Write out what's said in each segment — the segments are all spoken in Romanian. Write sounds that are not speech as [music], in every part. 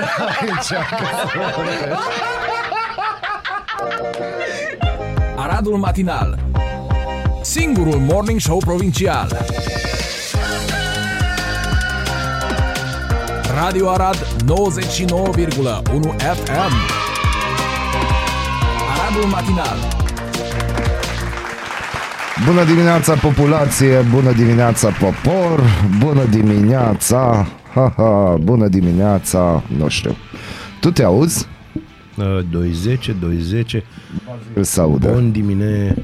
[laughs] Aradul Matinal. Singurul Morning Show Provincial. Radio Arad 99,1 FM Aradul Matinal. Bună dimineața populație, bună dimineața popor, bună dimineața, ha, ha, bună dimineața, nu știu. Tu te auzi? Uh, 210, 210. Îl se aude. Bun dimine,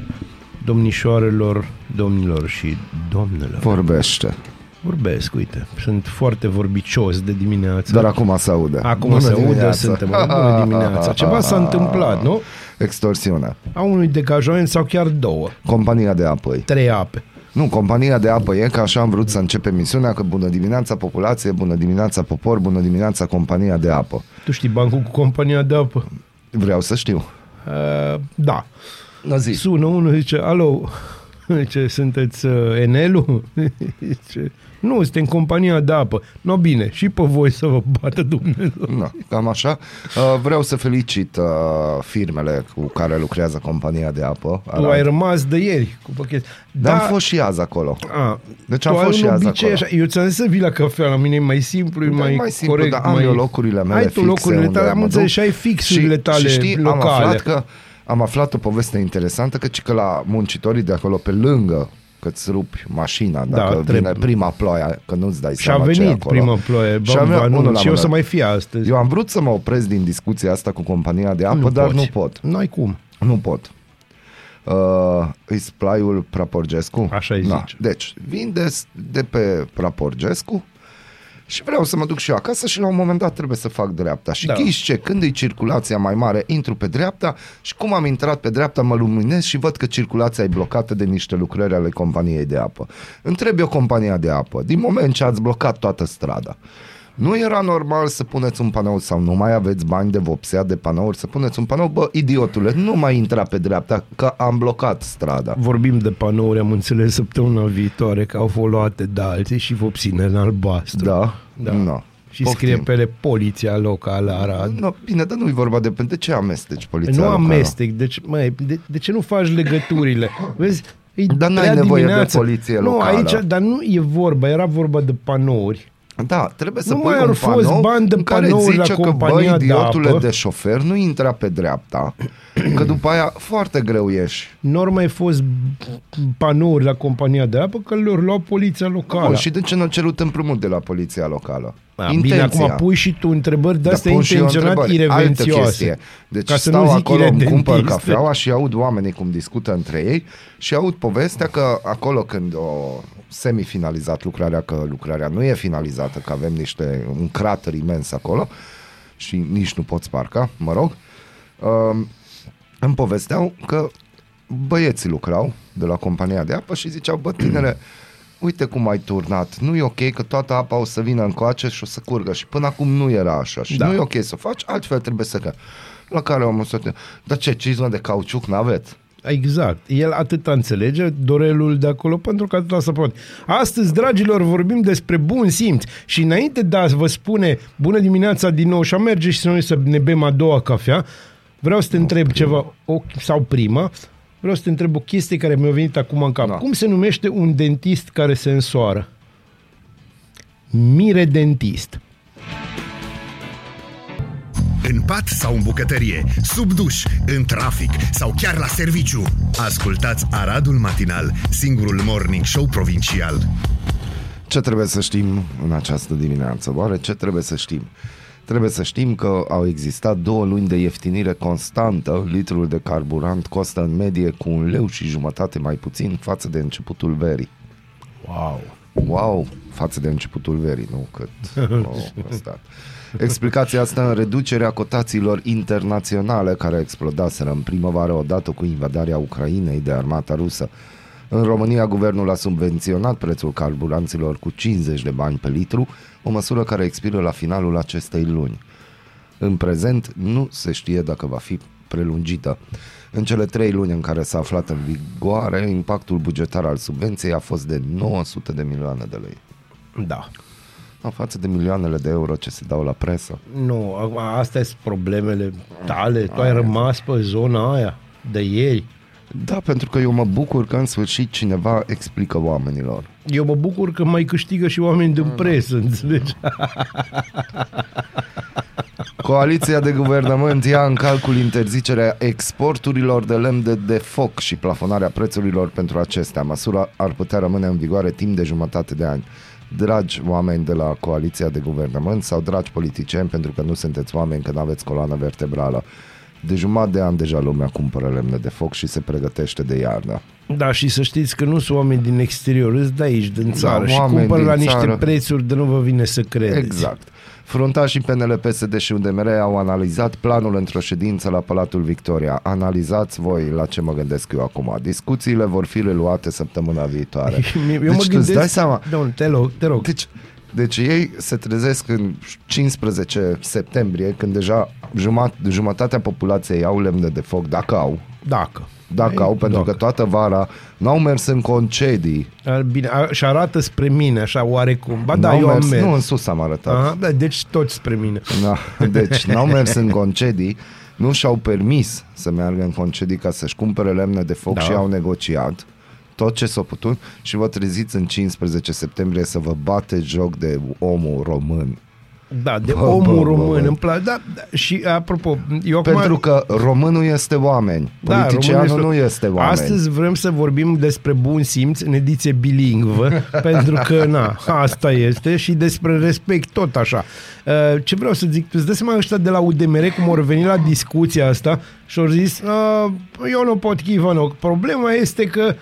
domnișoarelor, domnilor și doamnelor. Vorbește. Vorbesc, uite, sunt foarte vorbicios de dimineață. Dar acum se aude. Acum Bună se aude, dimineața. suntem. Bună dimineața. [laughs] Ceva s-a întâmplat, nu? Extorsiune. A unui decajament sau chiar două, Compania de apă. e. trei ape. Nu, compania de apă e că așa am vrut să încep emisiunea, că bună dimineața populație, bună dimineața popor, bună dimineața compania de apă. Tu știi bancul cu compania de apă? Vreau să știu. Uh, da. La zi. Sună unul, zice, alo, [laughs] zice, sunteți uh, Enelu? [laughs] zice, nu, suntem compania de apă. No, bine, și pe voi să vă bată Dumnezeu. Da, cam așa. Uh, Vreau să felicit uh, firmele cu care lucrează compania de apă. Tu ai rămas de ieri cu pachet. Dar am fost și azi acolo. A, Deci tu am ai fost un și azi obicei acolo. Așa, eu ți-am zis să vii la cafea, la mine e mai simplu, e Da, mai, e mai simplu, corect. dar am mai... eu locurile mele Ai tu fixe locurile unde tale, am mă înțeles, duc. și ai fixurile și, tale și știi, locale. am aflat că am aflat o poveste interesantă că, ci că la muncitorii de acolo pe lângă că îți rupi mașina dacă vine trebuie. prima ploaie, că nu-ți dai și a seama ce e venit acolo. prima ploaie, Și bă, avea vă unul anunț, la și eu mână. să mai fie astăzi. Eu am vrut să mă opresc din discuția asta cu compania de apă, dar poți. nu pot. N-ai cum. Nu pot. Uh, îi splaiul Praporgescu? Așa îi Da. zice. Deci, vin de, de pe Praporgescu și vreau să mă duc și eu acasă și la un moment dat trebuie să fac dreapta. Și Da. da. ghiși ce, când e circulația mai mare, intru pe dreapta și cum am intrat pe dreapta, mă luminez și văd că circulația e blocată de niște lucrări ale companiei de apă. Întreb eu compania de apă, din moment ce ați blocat toată strada, nu era normal să puneți un panou sau nu mai aveți bani de vopsea de panouri, să puneți un panou, bă, idiotule, nu mai intra pe dreapta, că am blocat strada. Vorbim de panouri, am înțeles săptămâna viitoare că au fost luate de alții și vopsine în albastru. Da? Da. No. Și scrie pe ele poliția locală Arad. No, bine, dar nu-i vorba de... De ce amesteci poliția Nu locală? amestec, deci, măi, de, de ce nu faci legăturile? [laughs] Vezi, e Dar n-ai prea nevoie de dimineață. poliție Nu, locală. aici, dar nu e vorba, era vorba de panouri. Da, trebuie să Nu pui mai un au fost panou bani de în care panouri la zice că, bă, compania de idiotule apă. de șofer, nu intra pe dreapta, că după aia foarte greu ieși. Nu ar mai fost panouri la compania de apă, că le-au luat poliția locală. Bun, și de ce nu a cerut împrumut de la poliția locală? A, bine, acum pui și tu întrebări de Da, astea pun și eu intenționat întrebări. Altă irevențioase. chestie. Deci Ca să stau nu zic acolo, îmi cumpăr iredentiste. cafeaua și aud oamenii cum discută între ei și aud povestea că acolo când o semifinalizat lucrarea, că lucrarea nu e finalizată, că avem niște, un crater imens acolo și nici nu pot sparca, mă rog, um, îmi povesteau că băieții lucrau de la compania de apă și ziceau, bă, tinere, uite cum ai turnat, nu e ok că toată apa o să vină încoace și o să curgă și până acum nu era așa și Da. da. nu e ok să o faci, altfel trebuie să că. La care omul să dar ce, cizmă de cauciuc n-aveți? Exact. El atâta înțelege, Dorelul de acolo, pentru că atâta să poate. Astăzi, dragilor, vorbim despre bun simț și înainte de a vă spune bună dimineața din nou și a merge și noi să ne bem a doua cafea, vreau să te întreb ceva, o, sau prima, vreau să te întreb o chestie care mi-a venit acum în cap. Da. Cum se numește un dentist care se însoară? Mire dentist. În pat sau în bucătărie, sub duș, în trafic sau chiar la serviciu. Ascultați Aradul Matinal, singurul morning show provincial. Ce trebuie să știm în această dimineață? Oare ce trebuie să știm? Trebuie să știm că au existat două luni de ieftinire constantă. Litrul de carburant costă în medie cu un leu și jumătate mai puțin față de începutul verii. Wow. Wow, față de începutul verii, nu cât [laughs] oh, ăsta. Explicația asta în reducerea cotațiilor internaționale care explodaseră în primăvară odată cu invadarea Ucrainei de armata rusă. În România, guvernul a subvenționat prețul carburanților cu 50 de bani pe litru, o măsură care expiră la finalul acestei luni. În prezent, nu se știe dacă va fi prelungită. În cele trei luni în care s-a aflat în vigoare, impactul bugetar al subvenției a fost de 900 de milioane de lei. Da. A, față de milioanele de euro ce se dau la presă. Nu, acum, astea sunt problemele tale. Tu ai rămas pe zona aia de ieri. Da, pentru că eu mă bucur că în sfârșit cineva explică oamenilor. Eu mă bucur că mai câștigă și oameni din presă, înțelegi? Coaliția de guvernământ ia în calcul interzicerea exporturilor de lemn de, de foc și plafonarea prețurilor pentru acestea. Măsura ar putea rămâne în vigoare timp de jumătate de ani. Dragi oameni de la coaliția de guvernământ sau dragi politicieni, pentru că nu sunteți oameni că nu aveți coloană vertebrală. De jumătate de ani deja lumea cumpără lemne de foc și se pregătește de iarnă. Da, și să știți că nu sunt oameni din exterior, îți de aici, din țară Da, și oameni cumpără din la niște țară. prețuri de nu vă vine să credeți. Exact. Fruntașii PNL, PSD și UDMR au analizat planul într-o ședință la Palatul Victoria. Analizați voi la ce mă gândesc eu acum. Discuțiile vor fi reluate săptămâna viitoare. [laughs] Eu deci mă tu gândesc... îți dai seama, Domnule, te rog, te rog. deci, deci ei se trezesc în 15 septembrie, când deja jumătate, jumătatea populației au lemne de foc, dacă au, Dacă. Dacă Ei, au, pentru dacă. că toată vara n-au mers în concedii. Ar- Bine, a- și arată spre mine, așa, oarecum. Ba da, n-au eu am mers, mers. nu în sus am arătat. Aha, da, deci toți spre mine. Da, [laughs] deci n-au mers în concedii, nu și-au permis să meargă în concedii ca să-și cumpere lemne de foc Da. și au negociat tot ce s-a putut și vă treziți în 15 septembrie să vă bate joc de omul român. Da, de Bă, omul bă, bă, român. bă. Îmi place. Da, da, și apropo, eu acum... Pentru că românul este oameni, Da, politicianul românul nu este oameni. Astăzi vrem să vorbim despre bun simț în ediție bilingvă, [laughs] pentru că, na, asta este și despre respect tot așa. Uh, Ce vreau să zic, tu îți dai seama ăștia de la UDMR cum au revenit la discuția asta și au zis, "Uh, eu nu pot chivanoc. Problema este că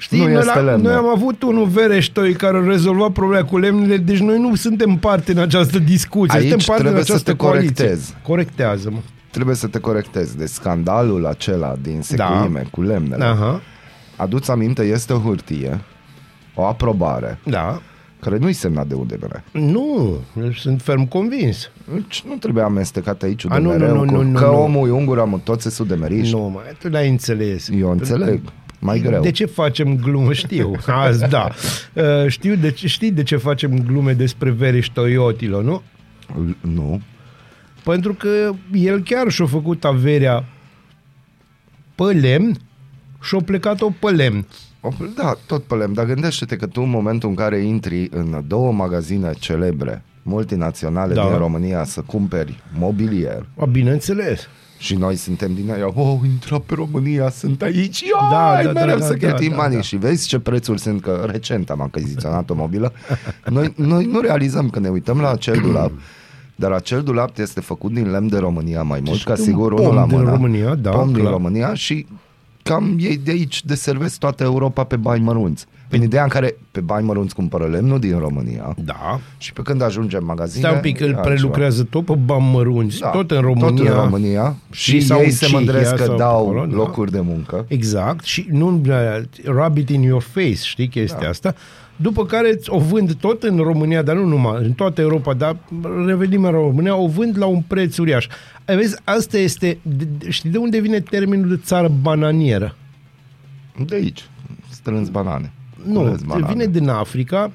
Știi, Nu noi, este la, lemne. noi am avut unul Vereștoi care a rezolvat problema cu lemnele, deci noi nu suntem parte în această discuție, Aici suntem parte în trebuie să această te coaliție. corectezi. Corectează-mă. Trebuie să te corectezi. De scandalul acela din secuime cu lemnele. Aha, Aduți aminte, este o hârtie, o aprobare, da. care nu-i semnat de UDMR. Nu, sunt ferm convins. Deci nu trebuie amestecat aici A, nu, UDMR-ul nu, nu, cu nu, că nu. omul e ungur, am toți sunt UDMR-iști. Nu, mai tu n-ai înțeles. Eu înțeleg, mai greu. De ce facem glume? Știu. [laughs] Azi, da. Uh, știu de ce, știi de ce facem glume despre Veriș Toyotilo, nu? Nu. Pentru că el chiar și-a făcut averea pe lemn și-a plecat-o pe lemn. O- Da, tot pe lemn, dar gândește-te că tu în momentul în care intri în două magazine celebre multinaționale Da. din România să cumperi mobilier A, bineînțeles. Și noi suntem din aia, oh, intra pe România, sunt aici, ia, Da, da, mereu da, să da, cheltuim da, banii da. și vezi ce prețuri sunt, că recent am achiziționat o mobilă. Noi, noi nu realizăm că ne uităm la acel dulap, dar acel dulap este făcut din lemn de România mai mult, Deci ca un sigur pom unul la din mână. România, da, pom din clar. România și cam ei de aici deservesc toată Europa pe bani mărunți. În ideea în care pe bani mărunți cumpără lemnul din România Da. și pe când ajunge în magazine... Stai un pic, e îl altceva. prelucrează tot pe bani mărunți, Da, tot în România. Tot în România. Și, sau ei în se Cehia mândresc că sau pe dau acolo, da. locuri de muncă. Exact, și nu uh, rub it in your face, știi chestia da. asta. După care îți o vând tot în România, dar nu numai, în toată Europa, dar revenim în România, o vând la un preț uriaș. Ai Vezi, asta este, de, de, știi de unde vine termenul de țară bananieră? De aici. Strâns banane. Nu, Cules banane. vine din Africa,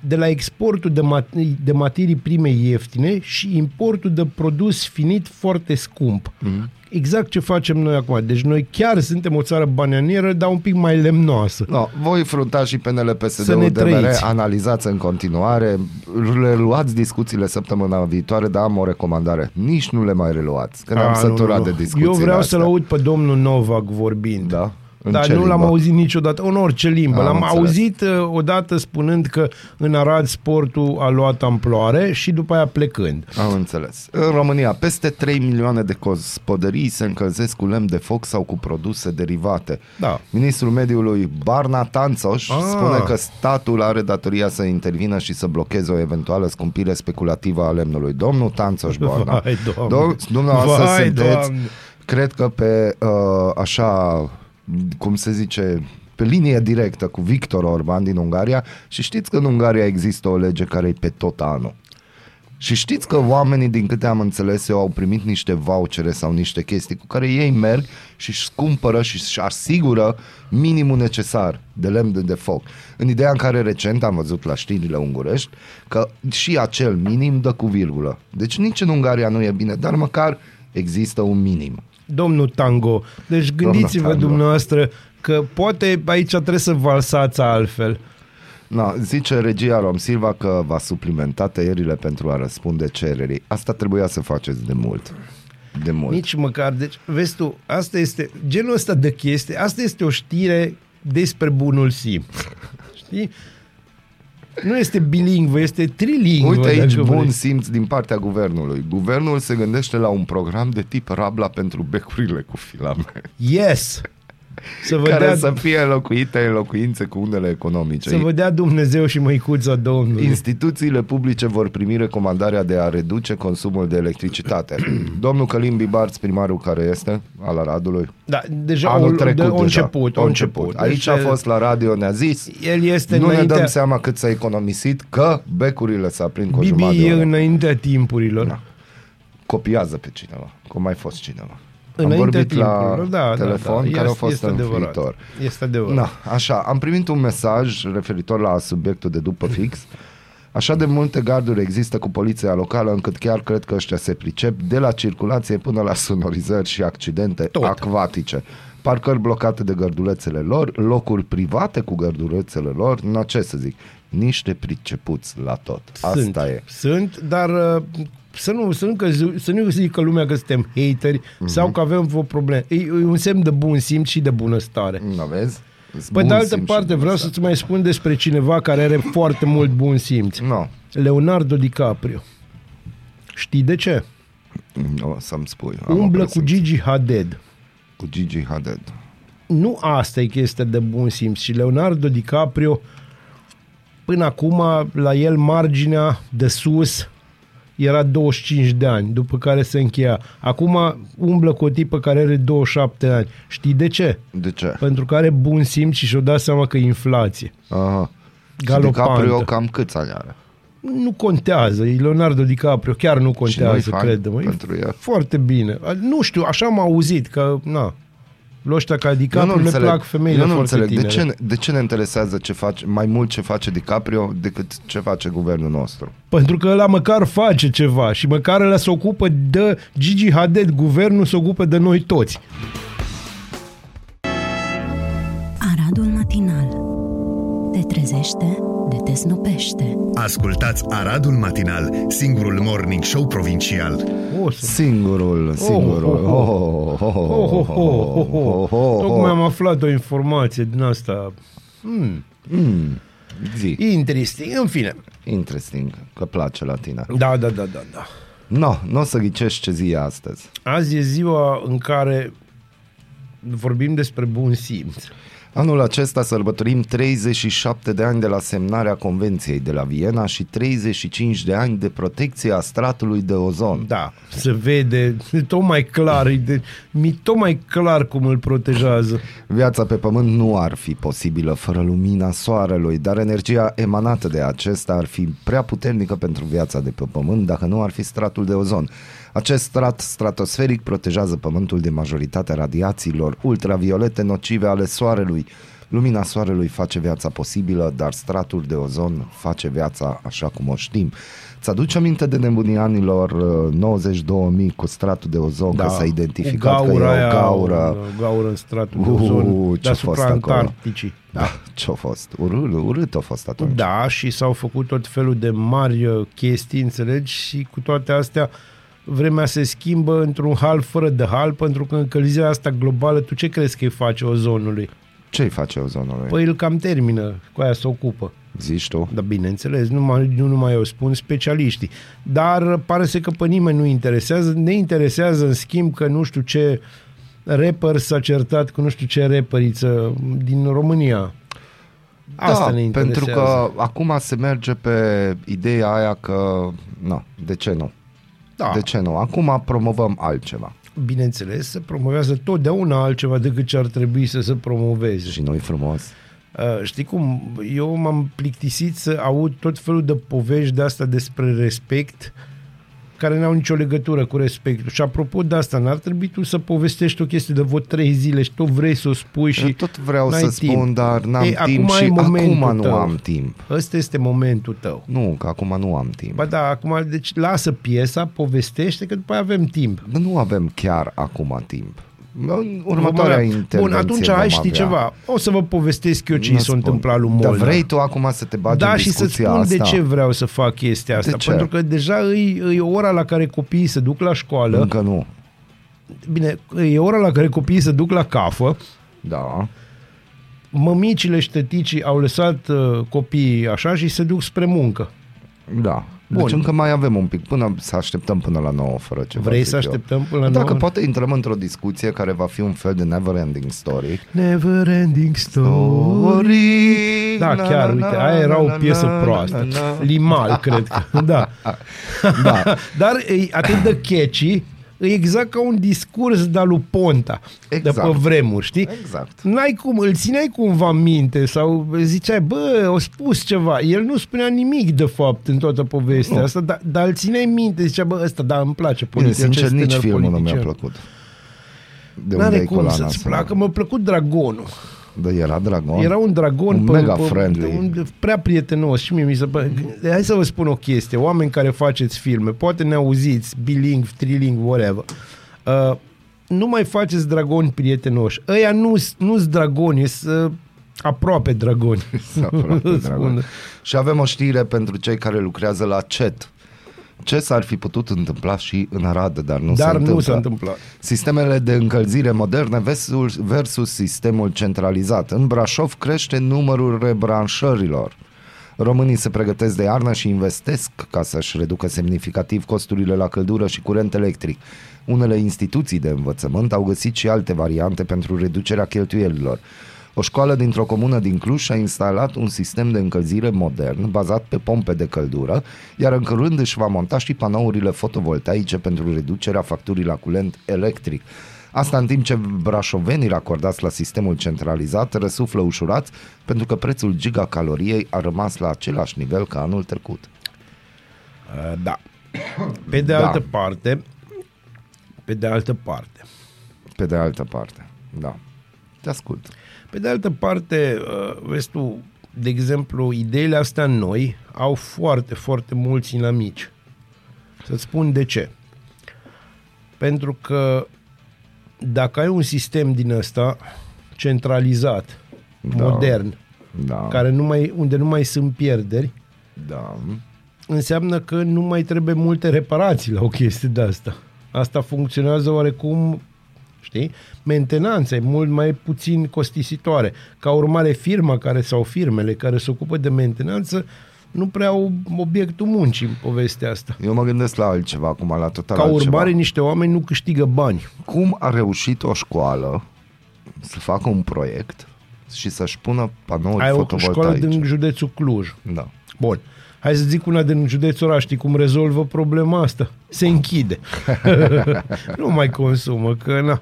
de la exportul de, mat- de materii prime ieftine și importul de produs finit foarte scump. Mhm. Mm-hmm. Exact ce facem noi acum. Deci noi chiar suntem o țară bananieră, dar un pic mai lemnoasă. No, voi fruntași și PNL Să PSD ne UDMR, trăiți. analizați în continuare, reluați discuțiile săptămâna viitoare, dar am o recomandare. Nici nu le mai reluați, că ne-am A, săturat de discuții. Eu vreau să-l aud pe domnul Novak vorbind. Da? În Dar ce nu l-am limbă? auzit niciodată, în orice limbă. Am l-am înțeles. auzit uh, odată spunând că în Arad sportul a luat amploare și după aia plecând. Am înțeles. În România, peste 3 milioane de gospodării se încălzesc cu lemn de foc sau cu produse derivate. Da. Ministrul mediului Barna Tanțoș Ah. spune că statul are datoria să intervină și să blocheze o eventuală scumpire speculativă a lemnului. Domnul Tanțoș Barna, Vai, Doamne. Dom- dumneavoastră Vai, sunteți, Doamne. cred că pe uh, așa, cum se zice, pe linie directă cu Victor Orban din Ungaria și știți că în Ungaria există o lege care e pe tot anul. Și știți că oamenii, din câte am înțeles eu, au primit niște vouchere sau niște chestii cu care ei merg și își cumpără și își asigură minimul necesar de lemn de, de foc. În ideea în care recent am văzut la știrile ungurești că și acel minim dă cu virgulă. Deci nici în Ungaria nu e bine, dar măcar există un minim. Domnul Tango, deci gândiți-vă Tango. dumneavoastră că poate aici trebuie să valsați altfel. Na, zice regia Rom Silva că va suplimenta tăierile pentru a răspunde cererii. Asta trebuia să faceți de mult. De mult. Nici măcar, deci, vezi tu, asta este, genul ăsta de chestie, asta este o știre despre bunul simț. [laughs] Știi? Nu este bilingvă, este trilingvă. Uite aici dacă bun vrei. simț din partea guvernului. Guvernul se gândește la un program de tip Rabla pentru becurile cu filame, Yes! Să vă, care dea, să fie înlocuite în locuințe cu unele economice. să vă dea Dumnezeu și măicuța Domnului. Instituțiile publice vor primi recomandarea de a reduce consumul de electricitate. [clears throat] Domnul Călim Bibarț, primarul care este al Aradului, Da, deja anul au, trecut de, au deja. început, au Au început. Aici Deci, a fost la radio, ne-a zis, El este nu ne înaintea, dăm seama cât s-a economisit, că becurile s-a prind cu o jumătate Bibi de e oră. înaintea timpurilor. Da. Copiază pe cineva, cum mai fost cineva. Am Înaintea vorbit la timpurilor, da, telefon da, da. care a Este- fost este adevărat. înfritor. Este adevărat. Na, așa, am primit un mesaj referitor la subiectul de după fix. Așa de multe garduri există cu poliția locală încât chiar cred că ăștia se pricep de la circulație până la sonorizări și accidente Tot. acvatice. Parcări blocate de gărdulețele lor, locuri private cu gărdulețele lor, na ce să zic, niște pricepuți la tot. Asta sunt, e. Sunt, dar uh, să nu, să nu, că, să nu zică lumea că suntem hateri Mhm. uh-huh. sau că avem vreo problemă. E, e un semn de bun simț și de bunăstare. Nu vezi? Pe de altă parte, vreau să-ți mai spun despre cineva care are foarte mult bun simț. Nu, Leonardo DiCaprio. Știi de ce? nu o să-mi spui. Am o Umblă cu presimțire. Gigi Hadid. Cu Gigi Hadid. nu asta e chestia de bun simț. Și Leonardo DiCaprio, până acum, la el marginea de sus era 25 de ani, după care se încheia. Acum umblă cu o tipă care are 27 de ani. Știi de ce? De ce? Pentru că are bun simț și și-o dat seama că e inflație. Aha. Și Galopantă. DiCaprio cam câți ani are? Nu contează, e Leonardo DiCaprio, chiar nu nu-i contează, fan crede-mă. E pentru el? Foarte bine. Nu știu, așa am auzit că, na, la ăștia ca Eu DiCaprio le plac femeile eu nu foarte înțeleg. De tinere. ce, de ce ne interesează ce face, mai mult ce face DiCaprio decât ce face guvernul nostru? Pentru că ăla măcar face ceva și măcar ăla se ocupă de Gigi Hadid, guvernul se ocupă de noi toți. Aradul matinal. Te trezește, de te snopește. Ascultați Aradul Matinal, singurul morning show provincial. O, să... Singurul, singurul. oh, Oh, oh, oh, Oh, oh, oh, oh, oh. oh, oh. Tocmai am aflat o informație din asta. Hmm, Mm, zi, interesting. În fine. interesting, că place la tine. Da, da, da, da, da. No, nu o să ghicești ce zi e astăzi. Azi e ziua în care vorbim despre bun simț. Anul acesta sărbătorim 37 de ani de la semnarea Convenției de la Viena și 35 de ani de protecție a stratului de ozon. Da, se vede e tot mai clar, e de, mi tot mai clar cum îl protejează. Viața pe pământ nu ar fi posibilă fără lumina soarelui, dar energia emanată de acesta ar fi prea puternică pentru viața de pe pământ dacă nu ar fi stratul de ozon. Acest strat stratosferic protejează pământul de majoritatea radiațiilor ultraviolete nocive ale soarelui. Lumina soarelui face viața posibilă, dar stratul de ozon face viața așa cum o știm. Ți-aduci aminte de nebunia anilor uh, 90-2000 cu stratul de ozon, da, că s-a identificat o că gaură e o aia, gaură... o gaură în stratul de Uh, ozon ce-a deasupra fost acolo? Antarcticii. Da, ce-a fost? Urât, urât a fost atunci. Da, și s-au făcut tot felul de mari uh, chestii, înțelegi, și cu toate astea vremea se schimbă într-un hal fără de hal, pentru că încălzirea asta globală, tu ce crezi că îi face ozonului? Ce-i face ozonului? Păi îl cam termină, cu aia se ocupă. Zici tu? Da, bineînțeles, nu, mai, nu numai eu spun specialiștii. Dar pare să că pe nimeni nu interesează. Ne interesează, în schimb, că nu știu ce rapper s-a certat cu nu știu ce rapperiță din România. Asta da, ne interesează. pentru că acum se merge pe ideea aia că, nu, de ce nu? Da, De ce nu? Acum promovăm altceva. bineînțeles, se promovează totdeauna altceva decât ce ar trebui să se promoveze. Și nu-i frumos? Uh, știi cum, eu m-am plictisit să aud tot felul de povești de asta despre respect care n-au nicio legătură cu respectul. Și apropo de asta, n-ar trebui tu să povestești o chestie de vreo trei zile și tot vrei să o spui și Eu tot vreau n-ai să timp. spun, dar n-am Ei, timp acum și e momentul acum nu tău. am timp. Ăsta este momentul tău. Nu, că acum nu am timp. Ba da, acum, deci lasă piesa, povestește, că după aia avem timp. Bă, nu avem chiar acum timp. În următoarea Vom avea- intervenție Bun, atunci vom hai știi avea. ceva. O să vă povestesc eu ce i Nu s-a spun. întâmplat lui Dar Molnar. vrei tu acum să te bagi Da, în și să-ți discuția spun asta? de ce vreau să fac chestia asta. De ce? Pentru că deja e, e ora la care copiii se duc la școală. Încă nu. Bine, e ora la care copiii se duc la cafă. Da. Mămicile și tăticii au lăsat uh, copiii așa și se duc spre muncă. Da. Bun. Deci încă mai avem un pic, până să așteptăm până la 9 fără ceva. Vrei zic să eu. așteptăm până la Dacă nouă? poate intrăm într-o discuție care va fi un fel de never ending story. Never ending story. Da, chiar, uite, aia era o piesă proastă. Limal, cred că. [laughs] Da. Da. Dar e atât de catchy, e exact ca un discurs de lui Ponta, Exact. de pe vremuri, știi? Exact. N-ai cum, îl țineai cumva în minte sau ziceai, bă, o spus ceva. El nu spunea nimic, de fapt, în toată povestea Nu. asta, dar, dar îl țineai în minte, zicea, bă, ăsta, da, îmi place. Bine, politic, sincer, acest nici tânăr filmul nu mi-a politician. plăcut. De unde N-are ai cum coloana să-ți asta? placă, m-a plăcut Dragonul. Da, era dragon. Era un dragon Un mega friendly. un, prea prietenos și mie mi se pare. Hai să vă spun o chestie. Oameni care faceți filme, poate ne auziți, biling, triling, whatever. Uh, nu mai faceți dragoni prietenoși. Ăia nu sunt dragoni, sunt uh, aproape dragoni. Aproape, [laughs] Spun. dragon. Și avem o știre pentru cei care lucrează la CET. Ce s-ar fi putut întâmpla și în Arad, dar nu se Dar întâmplă. nu s-a întâmplat. Sistemele de încălzire moderne versus, versus sistemul centralizat. În Brașov crește numărul rebranșărilor. Românii se pregătesc de iarnă și investesc ca să-și reducă semnificativ costurile la căldură și curent electric. Unele instituții de învățământ au găsit și alte variante pentru reducerea cheltuielilor. O școală dintr-o comună din Cluj a instalat un sistem de încălzire modern bazat pe pompe de căldură, iar în curând își va monta și panourile fotovoltaice pentru reducerea facturii la curent electric. Asta în timp ce brașovenii racordați la sistemul centralizat răsuflă ușurați pentru că prețul gigacaloriei a rămas la același nivel ca anul trecut. Uh, da. Pe de Da. altă parte, pe de altă parte, Pe de altă parte, da. Te ascult. Pe de altă parte, uh, vezi tu, de exemplu, ideile astea noi au foarte, foarte mulți inamici. Să-ți spun de ce. Pentru că dacă ai un sistem din ăsta centralizat, Da. modern, Da. care nu mai, unde nu mai sunt pierderi, Da. înseamnă că nu mai trebuie multe reparații la o chestie de asta. Asta funcționează oarecum, știi? Mentenanța e mult mai puțin costisitoare. Ca urmare, firma care sau firmele care se ocupă de mentenanță nu prea au obiectul muncii în povestea asta. Eu mă gândesc la altceva acum, la total Ca altceva. urmare, niște oameni nu câștigă bani. Cum a reușit o școală să facă un proiect și să-și pună panouri Ai o fotovoltaice? școală din județul Cluj. Da. Bun. Hai să zic una din județul ăla, știi cum rezolvă problema asta? Se închide. [laughs] nu mai consumă, că na.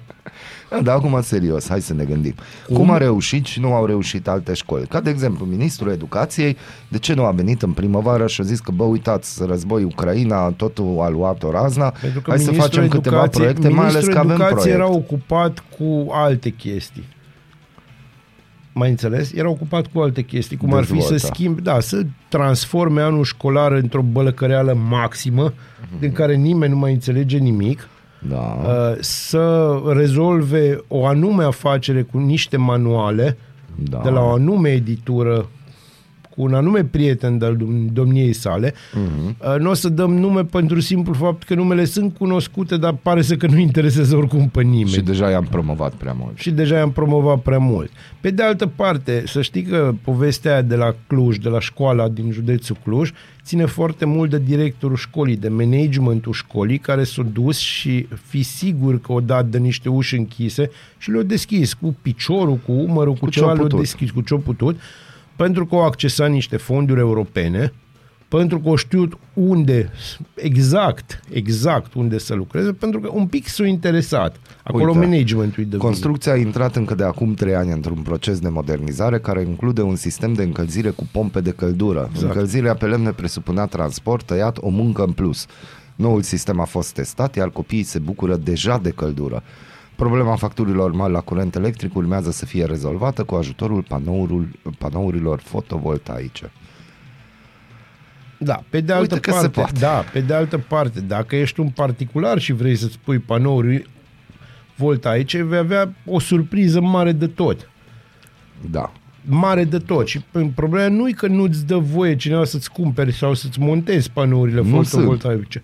Da, dar acum serios, hai să ne gândim. Cum? Cum a reușit și nu au reușit alte școli? Ca de exemplu, ministrul educației, de ce nu a venit în primăvară și a zis că, bă, uitați, război Ucraina, totul a luat-o razna, Pentru că hai să ministrul facem câteva educației- proiecte, mai ales ministrul că avem educației proiect. era ocupat cu alte chestii. Mai înțeles? Era ocupat cu alte chestii, cum ar fi Dezvoltă. să schimbe, da, să transforme anul școlar într-o bălăcăreală maximă, din care nimeni nu mai înțelege nimic, Da. uh, să rezolve o anume afacere cu niște manuale, Da. de la o anume editură, cu un anume prieten de-al dom- domniei sale. Mhm. Uh, Nu o să dăm nume pentru simplu fapt că numele sunt cunoscute, dar pare să că nu interesează oricum pe nimeni. Și deja i-am promovat prea mult. și deja i-am promovat prea mult. Pe de altă parte, să știi că povestea aia de la Cluj, de la școala din județul Cluj, ține foarte mult de directorul școlii, de managementul școlii, care s-a dus și fi sigur că o dat de niște uși închise și le-a deschis cu piciorul, cu umărul, cu, Cu ceva ce-o le-a putut. deschis, cu ce-a putut, pentru că au accesat niște fonduri europene pentru că o știut unde, exact, exact unde să lucreze, pentru că un pic s-au interesat. Acolo Uite, managementul e de vină. Construcția a intrat încă de acum 3 ani într-un proces de modernizare care include un sistem de încălzire cu pompe de căldură. Exact. Încălzirea pe lemne presupunea transport, tăiat, o muncă în plus. Noul sistem a fost testat, iar copiii se bucură deja de căldură. Problema facturilor mari la curent electric urmează să fie rezolvată cu ajutorul panourul, panourilor fotovoltaice. Da, pe de altă Uite că se parte, poate. da, pe de altă parte, dacă ești un particular și vrei să-ți pui panouri voltaice, vei avea o surpriză mare de tot. Da. Mare de tot. Și p- problema nu e că nu-ți dă voie cineva să-ți cumperi sau să-ți montezi panourile Nu fotovoltaice.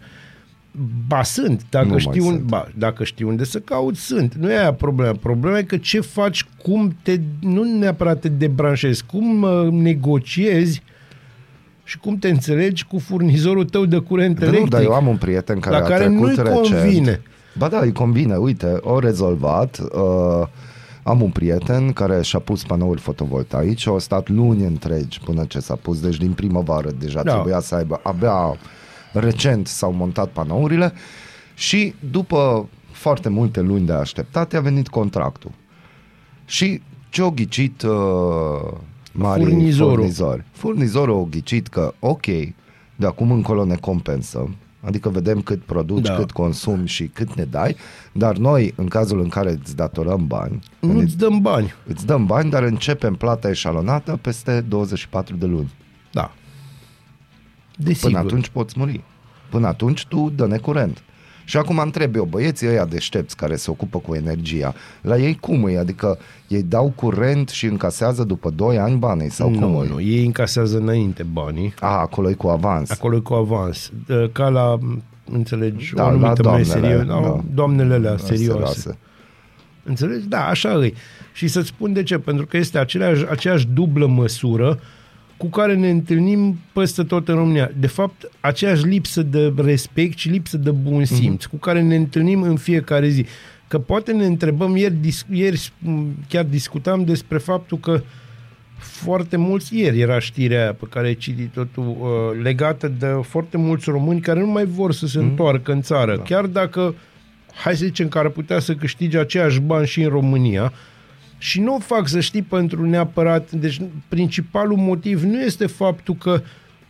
Ba sunt, dacă Nu mai știi, un, sunt. ba, dacă știi unde să cauți, sunt. Nu e aia problema. Problema e că ce faci, cum te, nu neapărat te debranșezi, cum uh, negociezi și cum te înțelegi cu furnizorul tău de curent Dar nu, electric. dar eu am un prieten care la a care trecut nu-i recent. convine. Ba da, îi convine. Uite, o rezolvat. Uh, am un prieten care și-a pus panouri fotovoltaice, au stat luni întregi până ce s-a pus, deci din primăvară deja Da. trebuia să aibă, abia recent s-au montat panourile și după foarte multe luni de așteptat i-a venit contractul. Și ce-o ghicit uh, mari Furnizorul. furnizori? Furnizorul a ghicit că, ok, de acum încolo ne compensăm, adică vedem cât produci, Da. da. cât consumi și cât ne dai, dar noi, în cazul în care îți datorăm bani, Nu-ți dăm bani. îți dăm bani, dar începem plata eșalonată peste 24 de luni. Da. Până Desigur. atunci poți muri. Până atunci tu dă necurent. Și acum întreb eu, băieții ăia deștepți care se ocupă cu energia, la ei cum e? Adică ei dau curent și încasează după 2 ani banii sau cum nu, e? nu, ei încasează înainte banii. A, acolo e cu avans. Acolo e cu avans. Uh, Ca la, înțelegi, Da, o la anumită mai doamnele, serie, da. da. doamnele alea Serioase. serioase. Înțelegi? Da, așa e. Și să-ți spun de ce. Pentru că este aceleași, aceeași dublă măsură cu care ne întâlnim peste tot în România. De fapt, aceeași lipsă de respect și lipsă de bun simț mm-hmm. cu care ne întâlnim în fiecare zi. Că poate ne întrebăm, ieri, dis- ieri m, chiar discutam despre faptul că foarte mulți, ieri era știrea aia pe care ai citit-o tu, uh, legată de foarte mulți români care nu mai vor să se mm. întoarcă în țară. Da. Chiar dacă, hai să zicem, că ar putea să câștige aceiași bani și în România, și nu o fac să știi pentru neapărat, deci principalul motiv nu este faptul că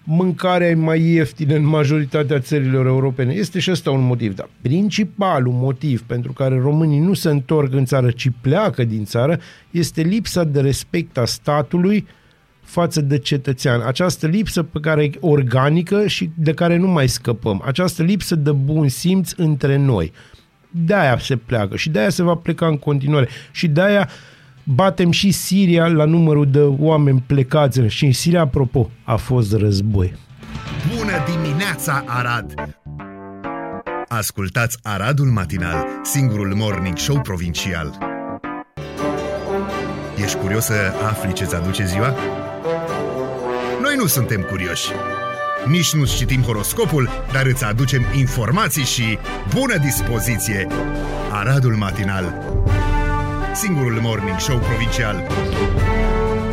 mâncarea e mai ieftină în majoritatea țărilor europene. Este și ăsta un motiv, dar principalul motiv pentru care românii nu se întorc în țară, ci pleacă din țară, este lipsa de respect a statului față de cetățean. Această lipsă pe care e organică și de care nu mai scăpăm. Această lipsă de bun simț între noi. De-aia se pleacă și de-aia se va pleca în continuare. Și de-aia batem și Siria la numărul de oameni plecați. Și în Siria, apropo, a fost război. Bună dimineața, Arad! Ascultați Aradul Matinal, singurul morning show provincial. Ești curios să afli ce-ți aduce ziua? Noi nu suntem curioși. Nici nu citim horoscopul, dar îți aducem informații și bună dispoziție! Aradul Matinal, singurul morning show provincial.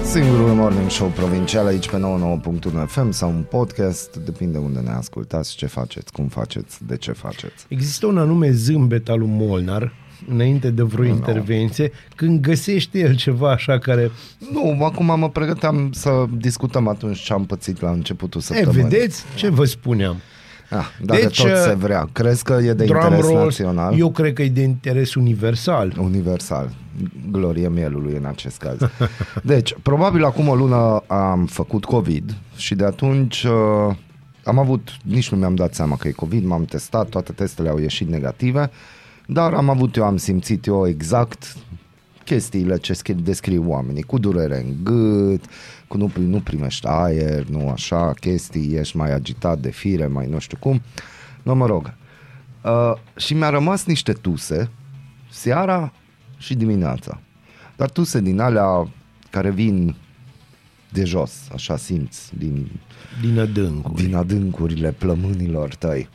Singurul morning show provincial aici pe 99.1 FM sau un podcast, depinde unde ne ascultați, ce faceți, cum faceți, de ce faceți. Există un anume zâmbet al lui Molnar, înainte de vreo Nu. intervenție, când găsește el ceva așa care... Nu, acum mă pregăteam să discutăm atunci ce am pățit la începutul E, săptămânii. vedeți ce vă spuneam? Ah, dacă Deci, tot uh, se vrea. Crezi că e de Drum interes roll, național? Eu cred că e de interes universal. Universal. Glorie mielului în acest caz. Deci, probabil acum o lună am făcut COVID și de atunci uh, am avut, nici nu mi-am dat seama că e COVID, m-am testat, toate testele au ieșit negative, dar am avut eu, am simțit eu exact chestiile ce scri- descriu oamenii, cu durere în gât, cu nu, nu primești aer, nu așa, chestii, ești mai agitat de fire, mai nu știu cum. Nu, mă rog. Uh, și mi-a rămas niște tuse seara și dimineața. Dar tuse din alea care vin de jos, așa simți, din, Din adâncuri. din adâncurile plămânilor tăi.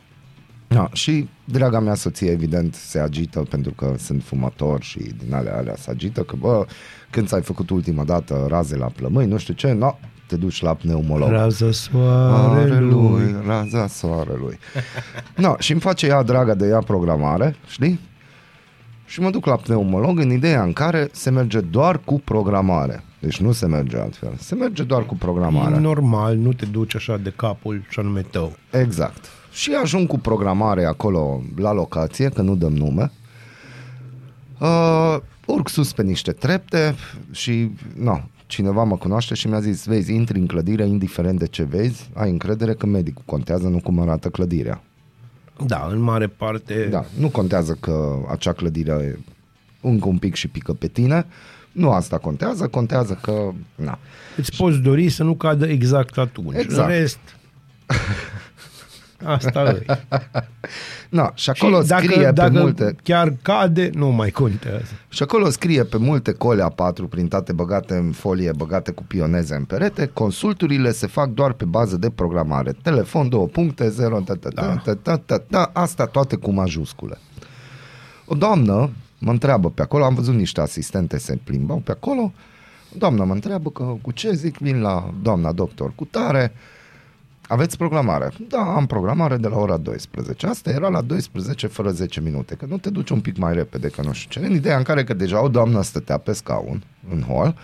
Da, și draga mea soție evident se agită pentru că sunt fumător și din alea alea se agită că bă, când ți-ai făcut ultima dată raze la plămâni, nu știu ce, no, te duci la pneumolog. Raza soarelui. Soarelui, raza soarelui. [laughs] no, și îmi face ea draga de ea programare, știi? Și mă duc la pneumolog în ideea în care se merge doar cu programare. Deci nu se merge altfel. Se merge doar cu programare. E normal, nu te duci așa de capul și anume tău. Exact. Și ajung cu programare acolo la locație, că nu dăm nume. Uh, urc sus pe niște trepte și no, cineva mă cunoaște și mi-a zis, vezi, intri în clădire, indiferent de ce vezi, ai încredere că medicul contează, nu cum arată clădirea. Da, în mare parte... Da, nu contează că acea clădire e încă un pic și pică pe tine, nu asta contează, contează că, na. Îți poți dori să nu cadă exact atunci. Exact. În rest, [laughs] asta [laughs] e. Na, și acolo și dacă, scrie dacă pe multe... chiar cade, nu mai contează. Și acolo scrie pe multe cole A4 printate, băgate în folie, băgate cu pioneze în perete, consulturile se fac doar pe bază de programare. Telefon, două puncte, 0, ta, ta, ta, ta, ta, ta, ta, asta toate cu majuscule. O doamnă mă întreabă pe acolo, am văzut niște asistente se plimbau pe acolo, o doamnă mă întreabă că cu ce zic, vin la doamna doctor cu tare, aveți programare? Da, am programare de la ora 12. Asta era la 12 fără 10 minute, că nu te duci un pic mai repede, că nu știu ce. În ideea în care că deja o doamnă stătea pe scaun în hol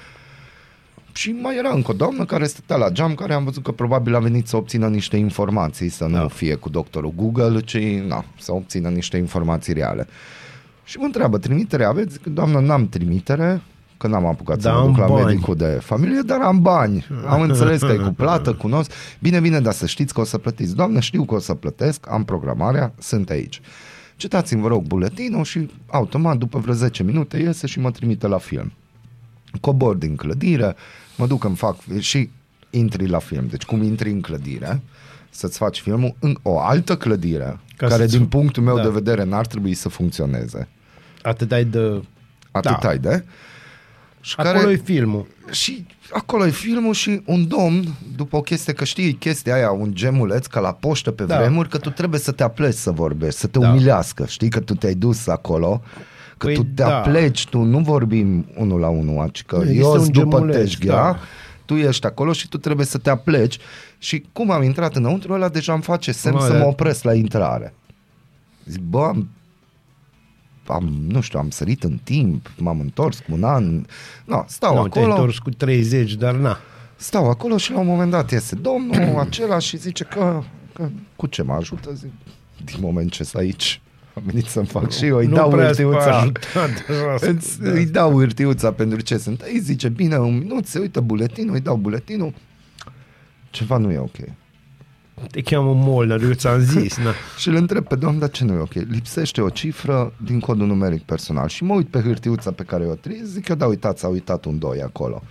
și mai era încă o doamnă care stătea la geam, care am văzut că probabil a venit să obțină niște informații, să nu Da. fie cu doctorul Google, ci na, să obțină niște informații reale. Și mă întreabă, trimitere aveți? Zic, Doamnă, n-am trimitere, că n-am apucat să Da, mă am duc la bani. medicul de familie, dar am bani. Am [laughs] înțeles că e cu plată, cunosc. Bine, bine, dar să știți că o să plătiți. Doamnă, știu că o să plătesc, am programarea, sunt aici. Citați-mi, vă rog, buletinul și automat, după vreo 10 minute, iese și mă trimite la film. Cobor din clădire, mă duc, îmi fac și intri la film. Deci cum intri în clădire, să-ți faci filmul în o altă clădire, Ca care să-ți- din punctul meu da. de vedere n-ar trebui să funcționeze. Atât ai de... Atât Da. ai de. Și Acolo e filmul. și acolo e filmul și un domn, după o chestie, că știi chestia aia, un gemuleț ca la poștă pe Da. vremuri, că tu trebuie să te apleci să vorbești, să te Da. umilească. Știi că tu te-ai dus acolo, că Păi tu te da. apleci, tu nu vorbim unul la unul, că Există eu un după gemuleț, teșghea, da. tu ești acolo și tu trebuie să te apleci și cum am intrat înăuntru, ăla deja îmi face semn Mă, să da. mă opresc la intrare. Zic, bă, am am, nu știu, am sărit în timp, m-am întors cu un an. No, stau Nu, te-ai acolo. întors cu 30, dar na. Stau acolo și la un moment dat iese domnul [clears throat] acela și zice că, că cu ce mă ajută? Zic, din moment ce sunt aici, am venit să-mi fac și eu, îi nu dau prea hârtiuța. ajutat. [laughs] Îți, îi dau hârtiuța pentru ce sunt. Îi zice, bine, un minut, se uită buletinul, îi dau buletinul. Ceva nu e ok. Te cheamă Molnar, eu ți-am zis. Na. [laughs] Și îl întreb pe domn, dar ce nu e ok? Lipsește o cifră din codul numeric personal. Și mă uit pe hârtiuța pe care o trimis, zic eu, da, uitați, s-a uitat un 2 acolo.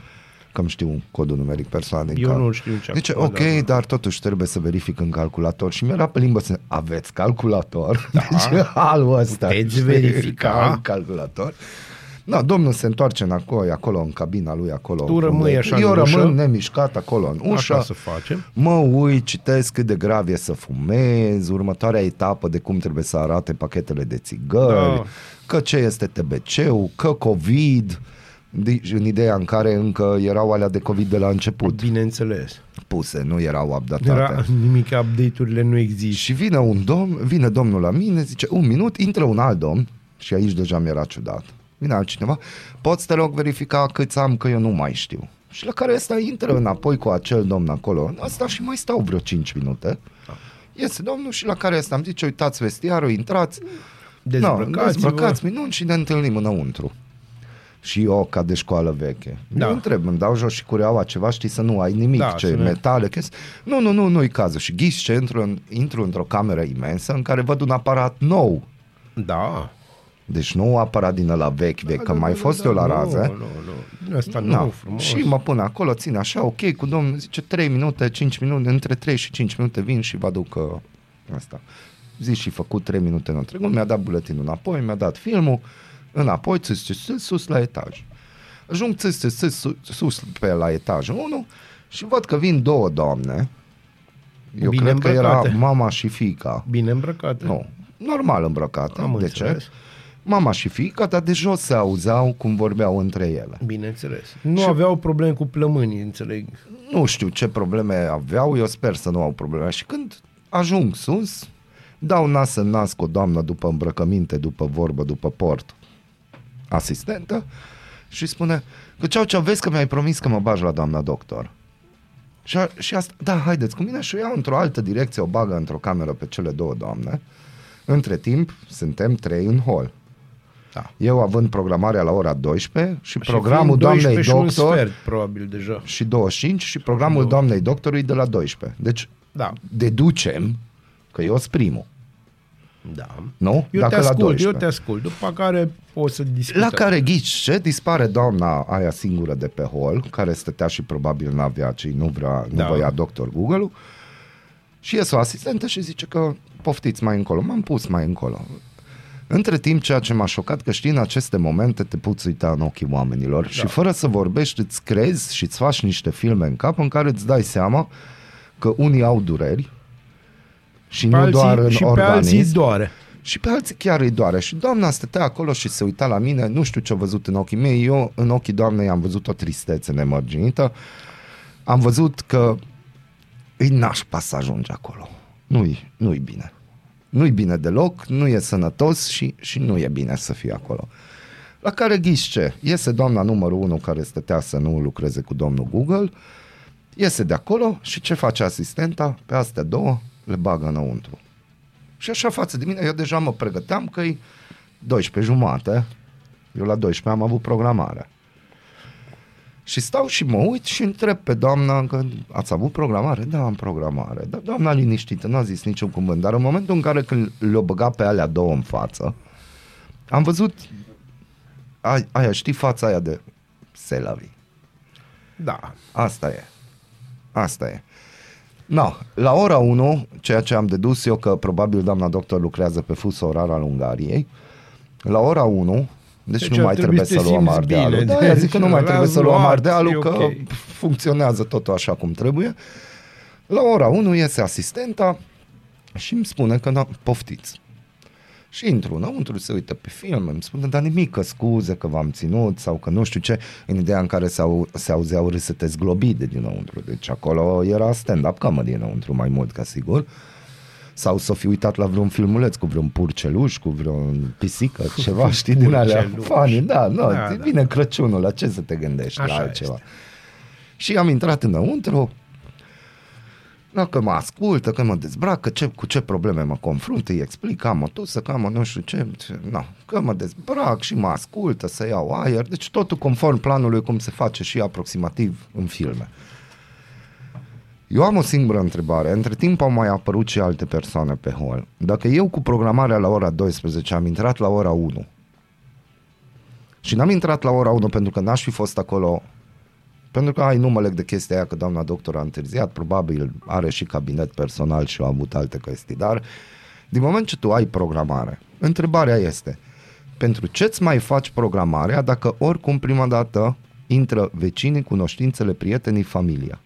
Că îmi știu codul numeric personal din Eu cal. nu știu ce Zice, acolo, ok, da, da. dar totuși trebuie să verific în calculator. Și mi-era pe limbă să aveți calculator? Da. [laughs] Deci halul ăsta. Puteți știi, verifica. că am calculator. Da, domnul se întoarce înapoi, acolo, în cabina lui, acolo. Tu rămâi unde- așa Eu în rămân ușă? nemișcat acolo în ușă. Așa să facem. Mă uit, citesc cât de grav e să fumez, următoarea etapă de cum trebuie să arate pachetele de țigări, Da. că ce este TBC-ul, că COVID, di- în ideea în care încă erau alea de COVID de la început Bineînțeles. puse, nu erau updatate. Era nimic, update-urile nu există. Și vine un domn, vine domnul la mine, zice, un minut, intră un alt domn, și aici deja mi-era ciudat. Vine altcineva, poți te rog verifica câți am, că eu nu mai știu. Și la care ăsta intră înapoi cu acel domn acolo, asta și mai stau vreo 5 minute. Iese domnul și la care ăsta îmi zice, uitați vestiarul, intrați, Dezbrăcați-vă. no, dezbrăcați minuni și ne întâlnim înăuntru. Și eu, ca de școală veche. Da. Da. Eu întreb, îmi dau jos și cureaua ceva, știi, să nu ai nimic, Da, da, ce să ne- metale, chestii. Nu, nu, nu, nu-i cazul. Și ghiși ce intru, în, intru într-o cameră imensă în care văd un aparat nou. Da. Deci nu un aparat din ăla vechi, vechi, că mai fost eu la raze. Nu, nu, nu. Asta nu, Na, frumos. Și mă pun acolo, țin așa, ok, cu domnul, zice 3 minute, 5 minute, între 3 și 5 minute vin și vă aduc uh, asta. Zi și făcut 3 minute în întregul, mi-a dat buletinul înapoi, mi-a dat filmul, înapoi, țâs, țâs, țâs, sus la etaj. Ajung țâs, țâs, țâs, sus, sus pe la etajul 1 și văd că vin două doamne. Eu Bine cred că era îmbrăcate. mama și fica. Bine îmbrăcate. Nu, normal îmbrăcate. Am de înțeles. ce? Mama și fiica, dar de jos se auzeau cum vorbeau între ele. Bineînțeles. Nu și... aveau probleme cu plămânii, înțeleg. Nu știu ce probleme aveau, eu sper să nu au probleme. Și când ajung sus, dau nas în nas cu o doamnă după îmbrăcăminte, după vorbă, după port, asistentă, și spune că ceau, ceau, vezi că mi-ai promis că mă bagi la doamna doctor. Și, a, și asta, da, haideți cu mine și o iau într-o altă direcție, o bagă într-o cameră pe cele două doamne. Între timp, suntem trei în hol. Da. Eu având programarea la ora 12 și, și programul doamnei și doctor... un sfert, probabil, deja. Și 25 și programul doamnei doctorului de la 12. Deci, da. deducem că eu sunt primul. Da. Nu? Eu Dacă te ascult, la 12. eu te ascult. După care o să discutăm. La care ghici ce? Dispare doamna aia singură de pe hol, care stătea și probabil n-avea ce nu vrea, nu Da. voia doctor Google-ul. Și iese o asistentă și zice că poftiți mai încolo. M-am pus mai încolo. Între timp, ceea ce m-a șocat, că știi, în aceste momente te poți uita în ochii oamenilor da. și fără să vorbești îți crezi și îți faci niște filme în cap în care îți dai seama că unii au dureri și Pe nu alții, doar în și pe organism. alții doare. Și pe alții chiar îi doare. Și doamna stătea acolo și se uita la mine, nu știu ce a văzut în ochii mei, eu în ochii doamnei am văzut o tristețe nemărginită. Am văzut că îi nașpa să ajungi acolo. Nu-i, nu-i bine. Nu-i bine deloc, nu e sănătos și, și nu e bine să fie acolo. La care ghiși ce? Iese doamna numărul 1 care stătea să nu lucreze cu domnul Google, iese de acolo și ce face asistenta? Pe astea două le bagă înăuntru. Și așa față de mine, eu deja mă pregăteam că e 12 jumate. Eu la 12 am avut programare. Și stau și mă uit și întreb pe doamna că ați avut programare? Da, am programare. Dar doamna liniștită, n-a zis niciun cuvânt. Dar în momentul în care când le-o băga pe alea două în față, am văzut a- aia, știi, fața aia de selavi. Da. Asta e. Asta e. No, la ora 1, ceea ce am dedus eu că probabil doamna doctor lucrează pe fusul orar al Ungariei, la ora 1, deci, Deci nu ar mai trebui trebuie să să te luăm simți ardealul. bine. Da, eu zic că nu mai Deci, trebuie să l-ați luăm luat, ardealul, e că ok. funcționează totul așa cum trebuie. La ora 1 iese asistenta și îmi spune că da, poftiți. Și intru înăuntru, se uită pe film, îmi spune, dar nimic, că scuze că v-am ținut sau că nu știu ce, în ideea în care se, au, se auzeau râsete zglobide dinăuntru. Deci acolo era stand-up comedy înăuntru mai mult ca sigur. Sau să fi uitat la vreun filmuleț cu vreun purceluș, cu vreun pisică, [laughs] ceva, știi, din alea Purceluș. funny. Da, nu, Da, da, da. vine Crăciunul, la ce să te gândești, Așa la altceva. este. Și am intrat înăuntru, da, că mă ascultă, că mă dezbracă, ce, cu ce probleme mă confrunt, îi explic, că am o tusă, că am o nu știu ce, ce na, că mă dezbrac și mă ascultă, să iau aer, deci totul conform planului cum se face și aproximativ în filme. Eu am o singură întrebare. Între timp au mai apărut și alte persoane pe hol. Dacă eu cu programarea la ora 12 am intrat la ora 1 și n-am intrat la ora 1 pentru că n-aș fi fost acolo pentru că ai nu mă leg de chestia aia că doamna doctor a întârziat, probabil are și cabinet personal și a avut alte chestii, dar din moment ce tu ai programare, întrebarea este, pentru ce-ți mai faci programarea dacă oricum prima dată intră vecinii, cunoștințele, prietenii, familia?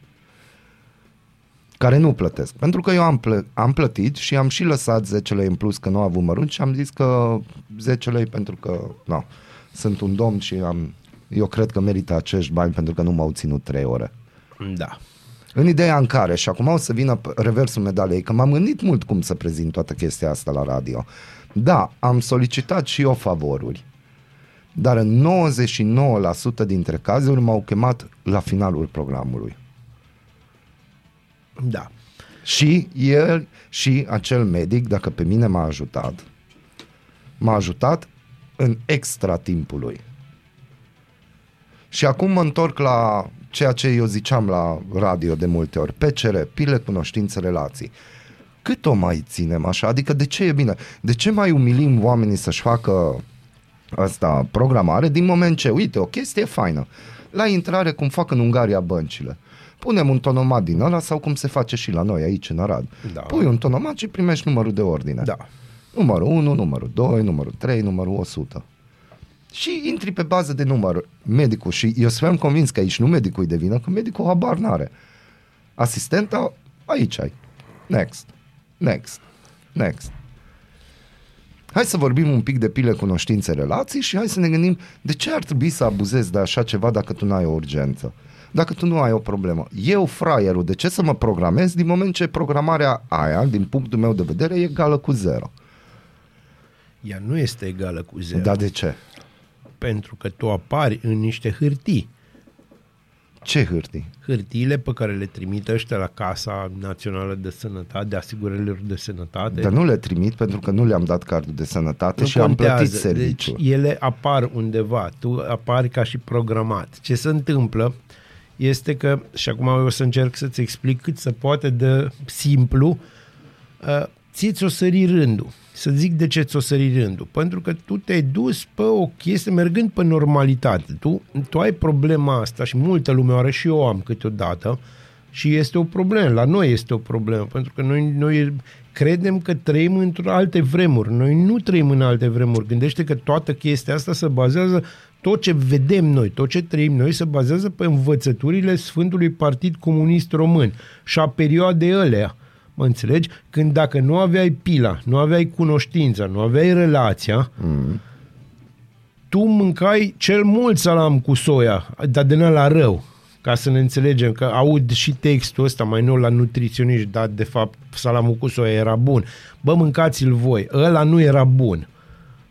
Care nu plătesc. Pentru că eu am, plă- am plătit și am și lăsat 10 lei în plus că nu am avut mărunt și am zis că 10 lei pentru că no, sunt un domn și am, eu cred că merită acești bani pentru că nu m-au ținut 3 ore. Da. În ideea în care, și acum o să vină p- reversul medalei, că m-am gândit mult cum să prezint toată chestia asta la radio. Da, am solicitat și eu favoruri, dar în 99% dintre cazuri m-au chemat la finalul programului. Da. Și el și acel medic, dacă pe mine m-a ajutat, m-a ajutat în extra timpul lui. Și acum mă întorc la ceea ce eu ziceam la radio de multe ori, PCR, pile, cunoștințe, relații. Cât o mai ținem așa? Adică de ce e bine? De ce mai umilim oamenii să-și facă asta programare din moment ce, uite, o chestie faină. La intrare, cum fac în Ungaria băncile. Punem un tonomat din ăla sau cum se face și la noi aici în Arad. Da. Pui un tonomat și primești numărul de ordine. Da. Numărul 1, numărul 2, numărul 3, numărul 100. Și intri pe bază de număr medicul și eu sunt convins că aici nu medicul îi de vină, că medicul habar n-are. Asistenta, aici ai. Next. Next. Next. Hai să vorbim un pic de pile, cunoștințe, relații și hai să ne gândim de ce ar trebui să abuzezi de așa ceva dacă tu nu ai o urgență. Dacă tu nu ai o problemă. Eu, fraierul, de ce să mă programez din moment ce programarea aia, din punctul meu de vedere, e egală cu zero? Ea nu este egală cu zero. Dar de ce? Pentru că tu apari în niște hârtii. Ce hârtii? Hârtiile pe care le trimite ăștia la Casa Națională de Sănătate, de asigurărilor de sănătate. Dar nu le trimit pentru că nu le-am dat cardul de sănătate nu și am contează. plătit serviciul. Deci ele apar undeva, tu apari ca și programat. Ce se întâmplă este că, și acum eu o să încerc să-ți explic cât se poate de simplu, uh, ție ți-o sări rândul. Să zic de ce ți-o sări rândul. Pentru că tu te-ai dus pe o chestie mergând pe normalitate. Tu, tu ai problema asta și multă lume o are și eu am câteodată și este o problemă. La noi este o problemă, pentru că noi, noi credem că trăim într-o alte vremuri. Noi nu trăim în alte vremuri. Gândește că toată chestia asta se bazează tot ce vedem noi, tot ce trăim noi se bazează pe învățăturile Sfântului Partid Comunist Român și a perioadei alea. Mă înțelegi? Când dacă nu aveai pila, nu aveai cunoștința, nu aveai relația, mm. tu mâncai cel mult salam cu soia, dar de la rău. Ca să ne înțelegem, că aud și textul ăsta mai nou la nutriționiști, dar de fapt salamul cu soia era bun. Bă, mâncați-l voi, ăla nu era bun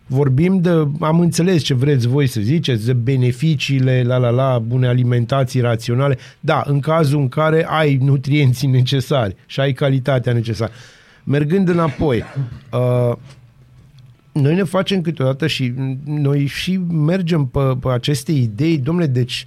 vorbim de, am înțeles ce vreți voi să ziceți, de beneficiile, la la la, bune alimentații raționale, da, în cazul în care ai nutrienții necesari și ai calitatea necesară. Mergând înapoi, uh, noi ne facem câteodată și noi și mergem pe, pe aceste idei, domnule, deci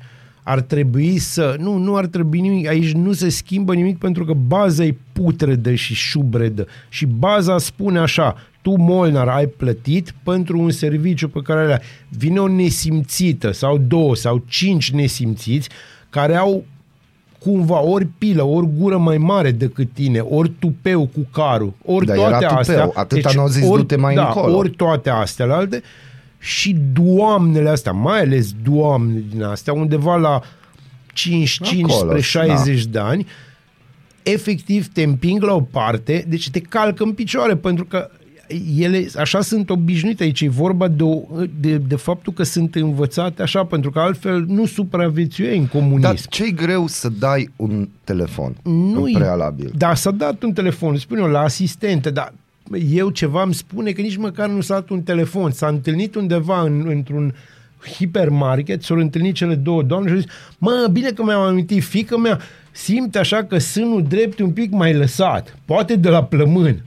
ar trebui să... Nu, nu ar trebui nimic. Aici nu se schimbă nimic pentru că baza e putredă și șubredă. Și baza spune așa, tu, Molnar, ai plătit pentru un serviciu pe care le Vine o nesimțită sau două sau cinci nesimțiți care au cumva ori pilă, ori gură mai mare decât tine, ori tupeu cu carul, ori da, toate era astea. Tupeu. Atâta deci, n-au zis ori, du-te mai da, încolo. ori toate astea la alte și doamnele astea, mai ales doamne din astea, undeva la 5, Acolo, 15, 60 da. de ani, efectiv te împing la o parte, deci te calcă în picioare, pentru că ele așa sunt obișnuite aici, e vorba de, de, de faptul că sunt învățate așa, pentru că altfel nu supraviețuie în comunism. Dar ce greu să dai un telefon nu în prealabil? Da, s-a dat un telefon, spune eu, la asistente, dar eu ceva îmi spune că nici măcar nu s-a dat un telefon, s-a întâlnit undeva în, într-un hipermarket, s-au întâlnit cele două doamne și au zis, mă, bine că mi-am amintit, fică mea simte așa că sânul drept e un pic mai lăsat, poate de la plămân.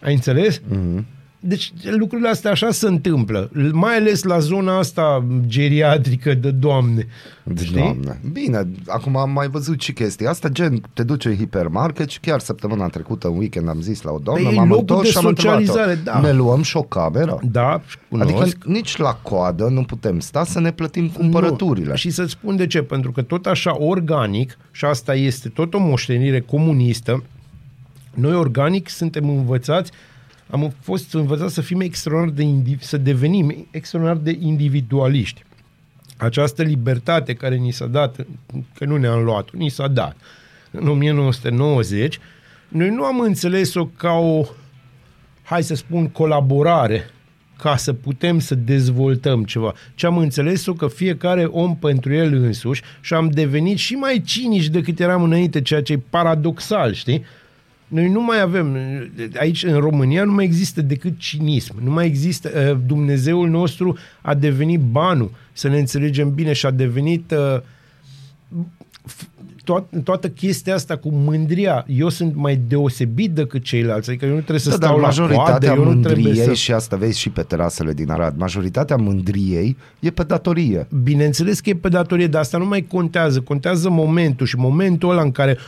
Ai înțeles? Mm-hmm. Deci lucrurile astea așa se întâmplă, mai ales la zona asta geriatrică de doamne. De știi? doamne. Bine, acum am mai văzut și chestia asta, gen te duci în hipermarket și chiar săptămâna trecută, în weekend, am zis la o doamnă, păi m-am întors și am socializare, da. ne luăm și o cameră? Da, cunosc. Adică nici la coadă nu putem sta să ne plătim cumpărăturile. Nu. Și să-ți spun de ce, pentru că tot așa organic, și asta este tot o moștenire comunistă, noi organic suntem învățați, am fost învățați să fim extraordinar de indiv- să devenim extraordinar de individualiști. Această libertate care ni s-a dat, că nu ne-am luat, ni s-a dat în 1990, noi nu am înțeles-o ca o, hai să spun, colaborare ca să putem să dezvoltăm ceva. Ce am înțeles-o că fiecare om pentru el însuși și am devenit și mai cinici decât eram înainte, ceea ce e paradoxal, știi? Noi nu mai avem, aici în România nu mai există decât cinism, nu mai există, uh, Dumnezeul nostru a devenit banul, să ne înțelegem bine, și a devenit uh, to- toată chestia asta cu mândria. Eu sunt mai deosebit decât ceilalți, adică eu nu trebuie să da, stau la coadă, eu nu trebuie să... și asta vezi și pe terasele din Arad, majoritatea mândriei e pe datorie. Bineînțeles că e pe datorie, dar asta nu mai contează, contează momentul și momentul ăla în care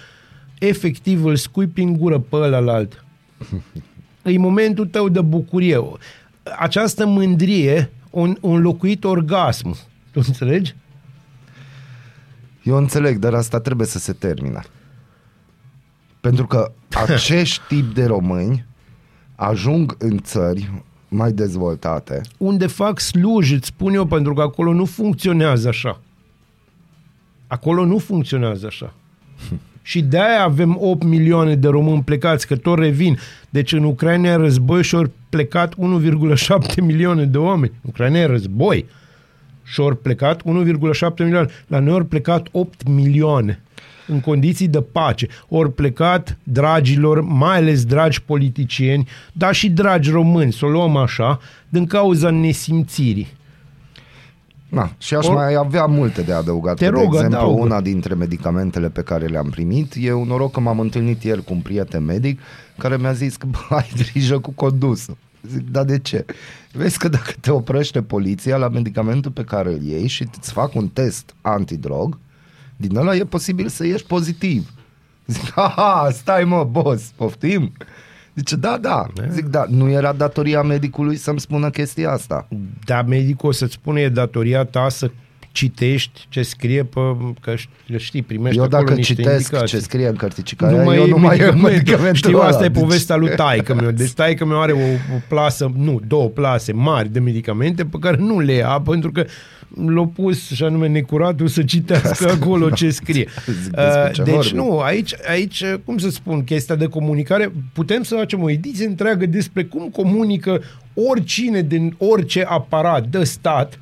efectiv îl scui prin gură pe ălalt. [laughs] e momentul tău de bucurie. Această mândrie un, un locuit orgasm. Tu înțelegi? Eu înțeleg, dar asta trebuie să se termine. Pentru că [laughs] acești tip de români ajung în țări mai dezvoltate. Unde fac sluji, îți spun eu, pentru că acolo nu funcționează așa. Acolo nu funcționează așa. [laughs] Și de-aia avem 8 milioane de români plecați, că tot revin. Deci în Ucraina e război și ori plecat 1,7 milioane de oameni. Ucraina e război. Și ori plecat 1,7 milioane. La noi ori plecat 8 milioane în condiții de pace. Ori plecat dragilor, mai ales dragi politicieni, dar și dragi români, să o luăm așa, din cauza nesimțirii. Na, și aș Or- mai avea multe de adăugat. Te Că, rog, de exemplu, adaugă. una dintre medicamentele pe care le-am primit, e un noroc că m-am întâlnit ieri cu un prieten medic care mi-a zis că bă, ai grijă cu condusul. Zic, dar de ce? Vezi că dacă te oprește poliția la medicamentul pe care îl iei și îți fac un test antidrog, din ăla e posibil să ieși pozitiv. Zic, haha, stai mă, boss, poftim? Zice, da, da. Zic, da, nu era datoria medicului să-mi spună chestia asta. Dar medicul o să-ți spune e datoria ta să citești ce scrie pe, că ș- știi, primești Eu acolo dacă niște citesc indicații. ce scrie în cărticica nu aia, mai eu e nu mai e medicamentul. medicamentul Știu, ăla. asta e Deci- povestea lui taică meu. Deci taică meu are o, o plasă, nu, două plase mari de medicamente pe care nu le ia pentru că l-a pus și anume necuratul să citească [laughs] acolo ce [laughs] scrie. Zic, despre ce Uh, deci vorbim? nu, aici, aici, cum să spun, chestia de comunicare, putem să facem o ediție întreagă despre cum comunică oricine din orice aparat de stat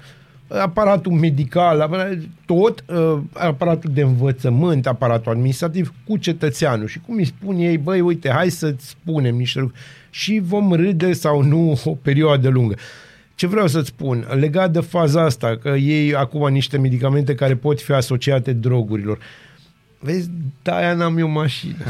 aparatul medical, aparat- tot uh, aparatul de învățământ, aparatul administrativ cu cetățeanul și cum îi spun ei, băi, uite, hai să-ți spunem niște lucruri și vom râde sau nu o perioadă lungă. Ce vreau să-ți spun, legat de faza asta, că ei acum niște medicamente care pot fi asociate drogurilor. Vezi, de-aia n-am eu mașină.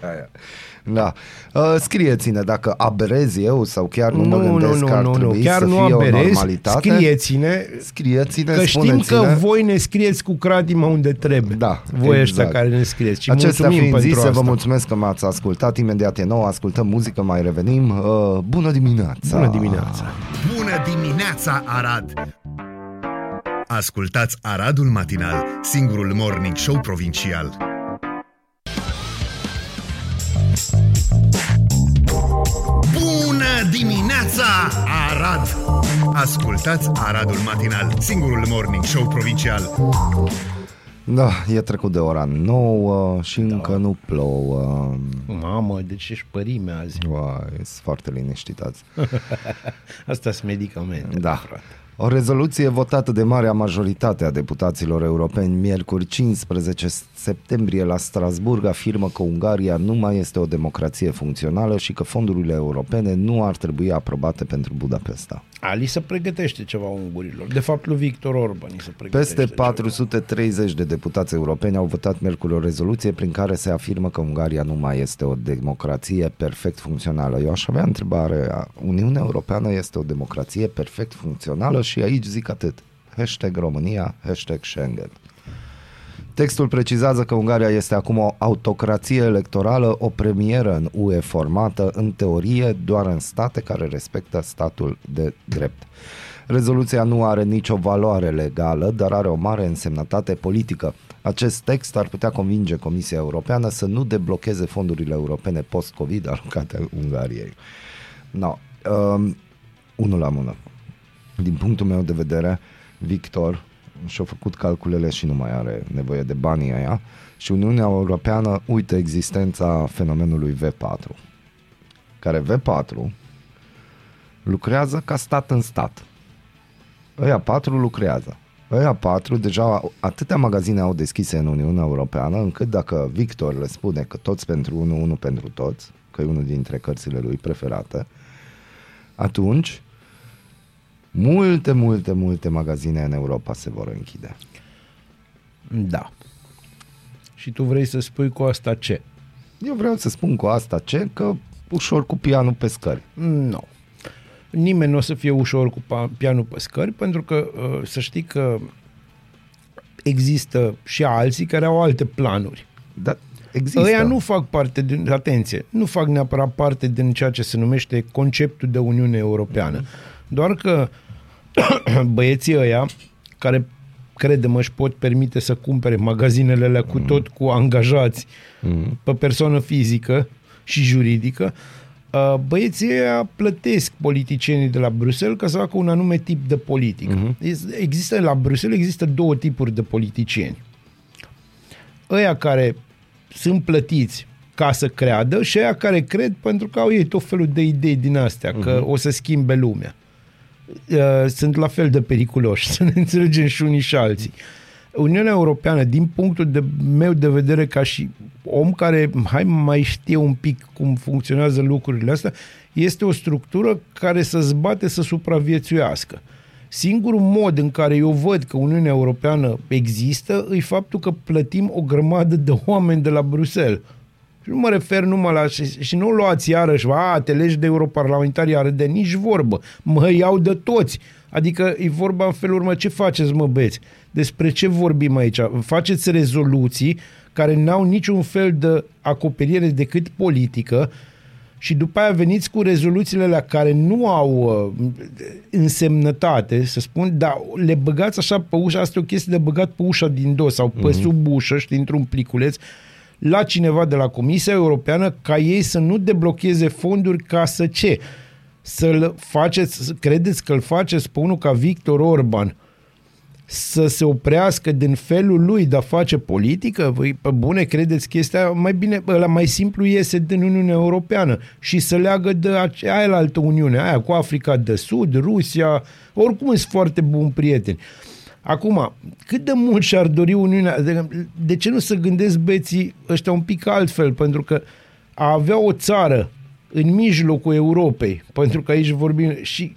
Aia. [laughs] Da. Uh, scrieți-ne dacă aberez eu sau chiar nu, mă gândesc că ar trebui chiar să nu fie o aberezi, normalitate. scrieți-ne, Scrieți-ne, că știm că spuneți-ne. voi ne scrieți cu cratima unde trebuie. Da, Voi ăștia exact. care ne scrieți. Și Acestea mulțumim fiind pentru zise, asta. vă mulțumesc că m-ați ascultat. Imediat e nou, ascultăm muzică, mai revenim. Uh, bună dimineața! Bună dimineața! Bună dimineața, Arad! Ascultați Aradul Matinal, singurul morning show provincial. Dimineața, Arad! Ascultați Aradul Matinal, singurul morning show provincial. Da, e trecut de ora 9 și Da. încă nu plouă. Mamă, deci ești părime azi. Uai, sunt foarte liniștit azi. [laughs] Asta sunt medicamente. Da. frate. O rezoluție votată de marea majoritate a deputaților europeni miercuri 15 septembrie la Strasburg afirmă că Ungaria nu mai este o democrație funcțională și că fondurile europene nu ar trebui aprobate pentru Budapesta. Ali se pregătește ceva ungurilor. De fapt, lui Victor Orban îi se pregătește Peste ceva. 430 de deputați europeni au votat miercuri o rezoluție prin care se afirmă că Ungaria nu mai este o democrație perfect funcțională. Eu aș avea întrebare, Uniunea Europeană este o democrație perfect funcțională și aici zic atât. Hashtag România, hashtag Schengen. Textul precizează că Ungaria este acum o autocrație electorală, o premieră în UE formată, în teorie, doar în state care respectă statul de drept. Rezoluția nu are nicio valoare legală, dar are o mare însemnătate politică. Acest text ar putea convinge Comisia Europeană să nu deblocheze fondurile europene post-Covid alocate Ungariei. No. Um, unul la mână. Din punctul meu de vedere, Victor și-a făcut calculele și nu mai are nevoie de banii aia și Uniunea Europeană uită existența fenomenului V4 care V4 lucrează ca stat în stat. Ăia patru lucrează. Ăia patru, deja atâtea magazine au deschise în Uniunea Europeană, încât dacă Victor le spune că toți pentru unul, unul pentru toți, că e unul dintre cărțile lui preferate, atunci multe, multe, multe magazine în Europa se vor închide. Da. Și tu vrei să spui cu asta ce? Eu vreau să spun cu asta ce, că ușor cu pianul pe scări. Nu. Nimeni nu o să fie ușor cu pa- pianul pe scări, pentru că uh, să știi că există și alții care au alte planuri. Dar există. Ăia nu fac parte din, atenție, nu fac neapărat parte din ceea ce se numește conceptul de Uniune Europeană. Doar că [coughs] băieții ăia care crede-mă, își pot permite să cumpere magazinele alea cu tot cu angajați pe persoană fizică și juridică, uh, băieții ăia plătesc politicienii de la Bruxelles ca să facă un anume tip de politică. Uh-huh. Există la Bruxelles există două tipuri de politicieni ăia care sunt plătiți ca să creadă și aia care cred pentru că au ei tot felul de idei din astea, că uh-huh. o să schimbe lumea. Uh, sunt la fel de periculoși, [laughs] să ne înțelegem și unii și alții. Uniunea Europeană, din punctul de meu de vedere ca și om care hai mai știe un pic cum funcționează lucrurile astea, este o structură care să zbate să supraviețuiască. Singurul mod în care eu văd că Uniunea Europeană există e faptul că plătim o grămadă de oameni de la Bruxelles. Și nu mă refer numai la... Și, și nu luați iarăși, a, te legi de europarlamentari, iar de nici vorbă. Mă iau de toți. Adică e vorba în felul urmă, ce faceți, mă beți? Despre ce vorbim aici? Faceți rezoluții care n-au niciun fel de acoperire decât politică și după aia veniți cu rezoluțiile la care nu au uh, însemnătate, să spun, dar le băgați așa pe ușa, asta e o chestie de băgat pe ușa din dos sau pe mm-hmm. sub ușă, știi, într-un pliculeț, la cineva de la Comisia Europeană ca ei să nu deblocheze fonduri ca să ce? Să-l faceți, credeți că îl faceți pe unul ca Victor Orban să se oprească din felul lui de a face politică? Voi, pe bune, credeți chestia mai bine, la mai simplu iese din Uniunea Europeană și să leagă de aia altă Uniune, aia cu Africa de Sud, Rusia, oricum sunt foarte buni prieteni. Acum, cât de mult și-ar dori Uniunea, de, de ce nu să gândesc beții ăștia un pic altfel? Pentru că a avea o țară în mijlocul Europei, pentru că aici vorbim și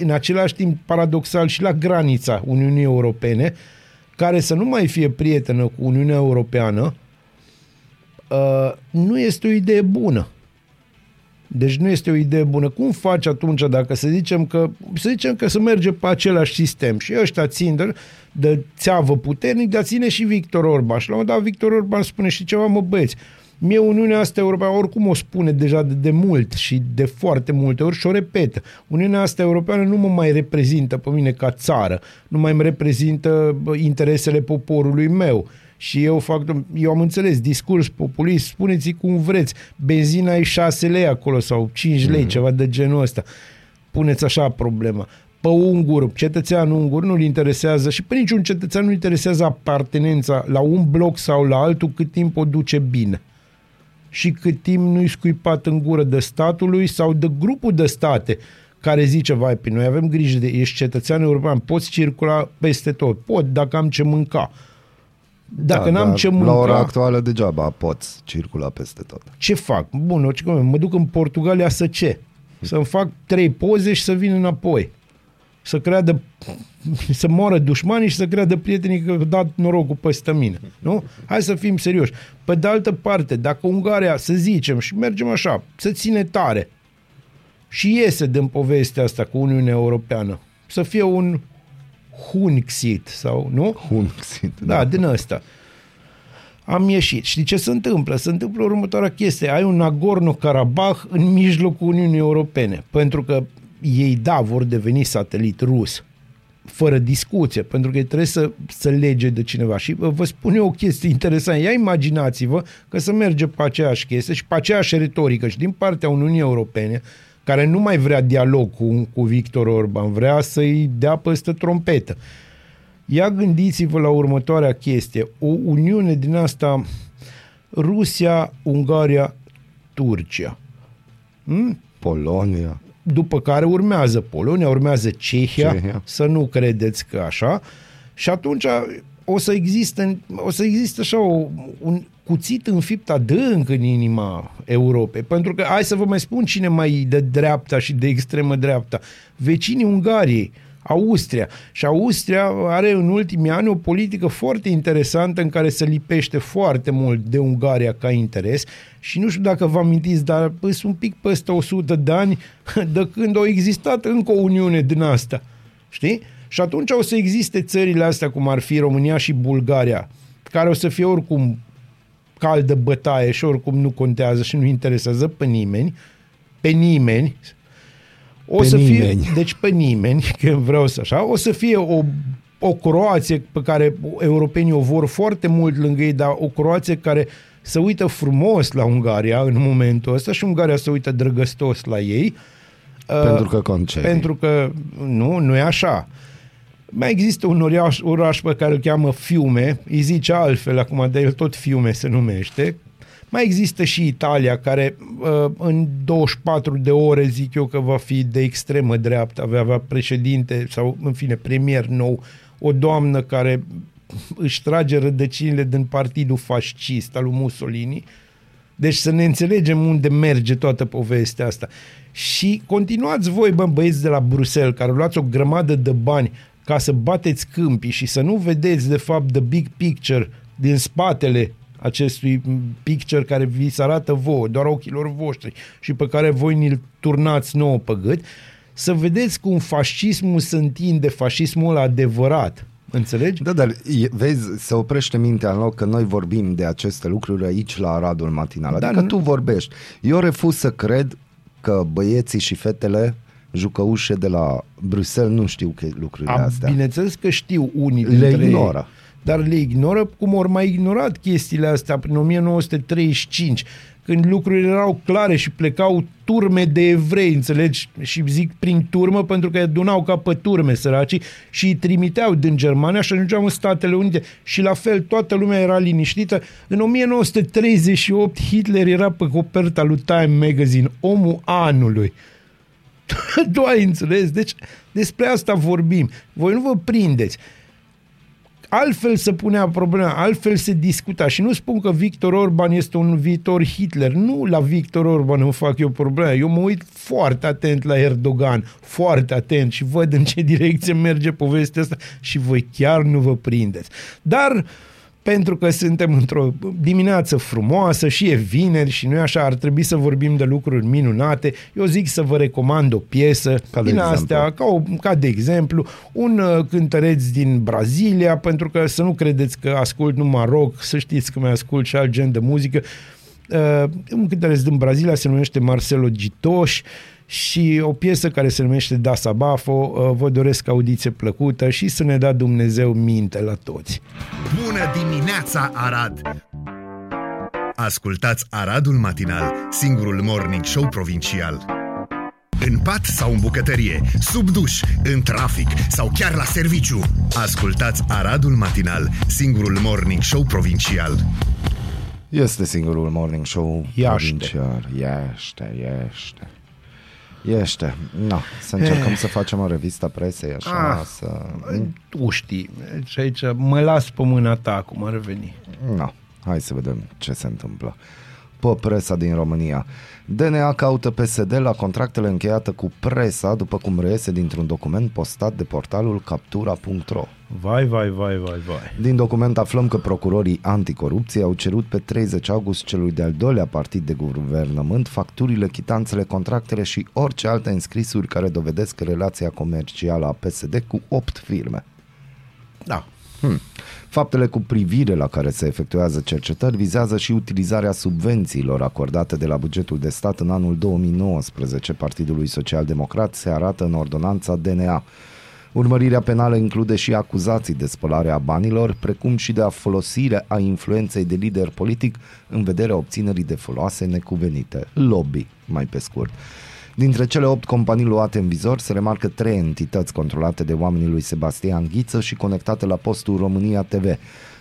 în același timp paradoxal și la granița Uniunii Europene, care să nu mai fie prietenă cu Uniunea Europeană, uh, nu este o idee bună. Deci nu este o idee bună. Cum faci atunci dacă să zicem că să zicem că să merge pe același sistem și ăștia țin de, de țeavă puternic, dar ține și Victor Orban. Și la un moment dat Victor Orban spune și ceva, mă băieți, Mie Uniunea asta Europeană oricum o spune deja de, de mult și de foarte multe ori și o repetă. Uniunea asta Europeană nu mă mai reprezintă pe mine ca țară, nu mai îmi reprezintă interesele poporului meu. Și eu fac, eu am înțeles, discurs populist, spuneți cum vreți, benzina e 6 lei acolo sau 5 lei, mm. ceva de genul ăsta. Puneți așa problema pe ungur, cetățean ungur, nu-l interesează și pe niciun cetățean nu interesează apartenența la un bloc sau la altul cât timp o duce bine și cât timp nu-i scuipat în gură de statului sau de grupul de state care zice, vai, pe noi avem grijă de, ești cetățean european, poți circula peste tot, pot, dacă am ce mânca. Dacă da, n-am ce mânca... La ora actuală degeaba poți circula peste tot. Ce fac? Bun, mă duc în Portugalia să ce? Să-mi fac trei poze și să vin înapoi să creadă, să moară dușmanii și să creadă prietenii că dat norocul peste mine. Nu? Hai să fim serioși. Pe de altă parte, dacă Ungaria, să zicem, și mergem așa, să ține tare și iese din povestea asta cu Uniunea Europeană, să fie un Hunxit sau, nu? Hunxit, da. Da, din ăsta. Am ieșit. Știi ce se întâmplă? Se întâmplă următoarea chestie. Ai un Nagorno-Karabakh în mijlocul Uniunii Europene. Pentru că ei, da, vor deveni satelit rus, fără discuție, pentru că trebuie să, să lege de cineva. Și vă spun eu o chestie interesantă. Ia imaginați-vă că să merge pe aceeași chestie și pe aceeași retorică și din partea Uniunii Europene, care nu mai vrea dialog cu, cu Victor Orban, vrea să-i dea peste trompetă. Ia gândiți-vă la următoarea chestie. O uniune din asta Rusia, Ungaria, Turcia. Hmm? Polonia după care urmează Polonia, urmează Cehia, Cehia. să nu credeți că așa, și atunci o să existe, o să existe așa o, un cuțit înfipt adânc în inima Europei. Pentru că, hai să vă mai spun cine mai de dreapta și de extremă dreapta. Vecinii Ungariei, Austria. Și Austria are în ultimii ani o politică foarte interesantă în care se lipește foarte mult de Ungaria ca interes și nu știu dacă vă amintiți, dar sunt un pic peste 100 de ani [laughs] de când au existat încă o uniune din asta. Știi? Și atunci o să existe țările astea, cum ar fi România și Bulgaria, care o să fie oricum caldă bătaie și oricum nu contează și nu interesează pe nimeni, pe nimeni, o pe să nimeni. fie, deci pe nimeni, [laughs] că vreau să așa, o să fie o, o Croație pe care europenii o vor foarte mult lângă ei, dar o Croație care se uită frumos la Ungaria în momentul ăsta și Ungaria se uită drăgăstos la ei. Pentru că concede. Pentru că nu, nu e așa. Mai există un oraș, oraș pe care îl cheamă Fiume, îi zice altfel acum, de el tot Fiume se numește, Mai există și Italia, care uh, în 24 de ore, zic eu că va fi de extremă dreaptă, avea, avea președinte sau, în fine, premier nou, o doamnă care își trage rădăcinile din partidul fascist al lui Mussolini. Deci să ne înțelegem unde merge toată povestea asta. Și continuați voi, bă, băieți de la Bruxelles, care luați o grămadă de bani ca să bateți câmpii și să nu vedeți, de fapt, the big picture din spatele acestui picture care vi se arată vouă, doar ochilor voștri și pe care voi ni-l turnați nouă pe gât, să vedeți cum fascismul se întinde, fascismul adevărat. Înțelegi? Da, dar e- vezi, se oprește mintea în loc că noi vorbim de aceste lucruri aici la Aradul Matinal. Dar Adică nu- tu vorbești. Eu refuz să cred că băieții și fetele jucăușe de la Bruxelles nu știu că lucrurile Am, astea. bineînțeles că știu unii Le dintre ignoră. Ei, dar le ignoră cum ori mai ignorat chestiile astea prin 1935, când lucrurile erau clare și plecau turme de evrei, înțelegi? Și zic prin turmă pentru că îi adunau ca pe turme săracii și îi trimiteau din Germania și ajungeau în Statele Unite și la fel toată lumea era liniștită. În 1938 Hitler era pe coperta lui Time Magazine, omul anului. [laughs] tu ai înțeles? Deci despre asta vorbim. Voi nu vă prindeți. Altfel se punea problema, altfel se discuta și nu spun că Victor Orban este un viitor Hitler. Nu la Victor Orban îmi fac eu problema. Eu mă uit foarte atent la Erdogan, foarte atent și văd în ce direcție merge povestea asta și voi chiar nu vă prindeți. Dar pentru că suntem într-o dimineață frumoasă și e vineri și nu așa, ar trebui să vorbim de lucruri minunate. Eu zic să vă recomand o piesă Ca de din exemplu? astea, ca, o, ca de exemplu, un uh, cântăreț din Brazilia, pentru că să nu credeți că ascult numai rock, să știți că mai ascult și alt gen de muzică. Uh, un cântăreț din Brazilia se numește Marcelo Gitoș și o piesă care se numește Da Sabafo. Uh, vă doresc audiție plăcută și să ne dea Dumnezeu minte la toți. Bună dimineața, Arad! Ascultați Aradul Matinal, singurul morning show provincial. În pat sau în bucătărie, sub duș, în trafic sau chiar la serviciu. Ascultați Aradul Matinal, singurul morning show provincial. Este singurul morning show Iaște. provincial. Este, este. Este. No, să încercăm să facem o revistă presei așa, Ah. să... Tu știi, și aici mă las pe mâna ta cum ar veni. No, hai să vedem ce se întâmplă. Pe presa din România. DNA caută PSD la contractele încheiate cu presa, după cum reiese dintr-un document postat de portalul captura.ro. Vai, vai, vai, vai, vai. Din document aflăm că procurorii anticorupție au cerut pe 30 august celui de-al doilea partid de guvernământ facturile, chitanțele, contractele și orice alte înscrisuri care dovedesc relația comercială a PSD cu 8 firme. Da. Hmm. Faptele cu privire la care se efectuează cercetări vizează și utilizarea subvențiilor acordate de la bugetul de stat în anul 2019 Partidului Social Democrat se arată în ordonanța DNA. Urmărirea penală include și acuzații de spălare a banilor, precum și de a folosire a influenței de lider politic în vederea obținerii de foloase necuvenite. Lobby, mai pe scurt. Dintre cele opt companii luate în vizor se remarcă trei entități controlate de oamenii lui Sebastian Ghiță și conectate la postul România TV.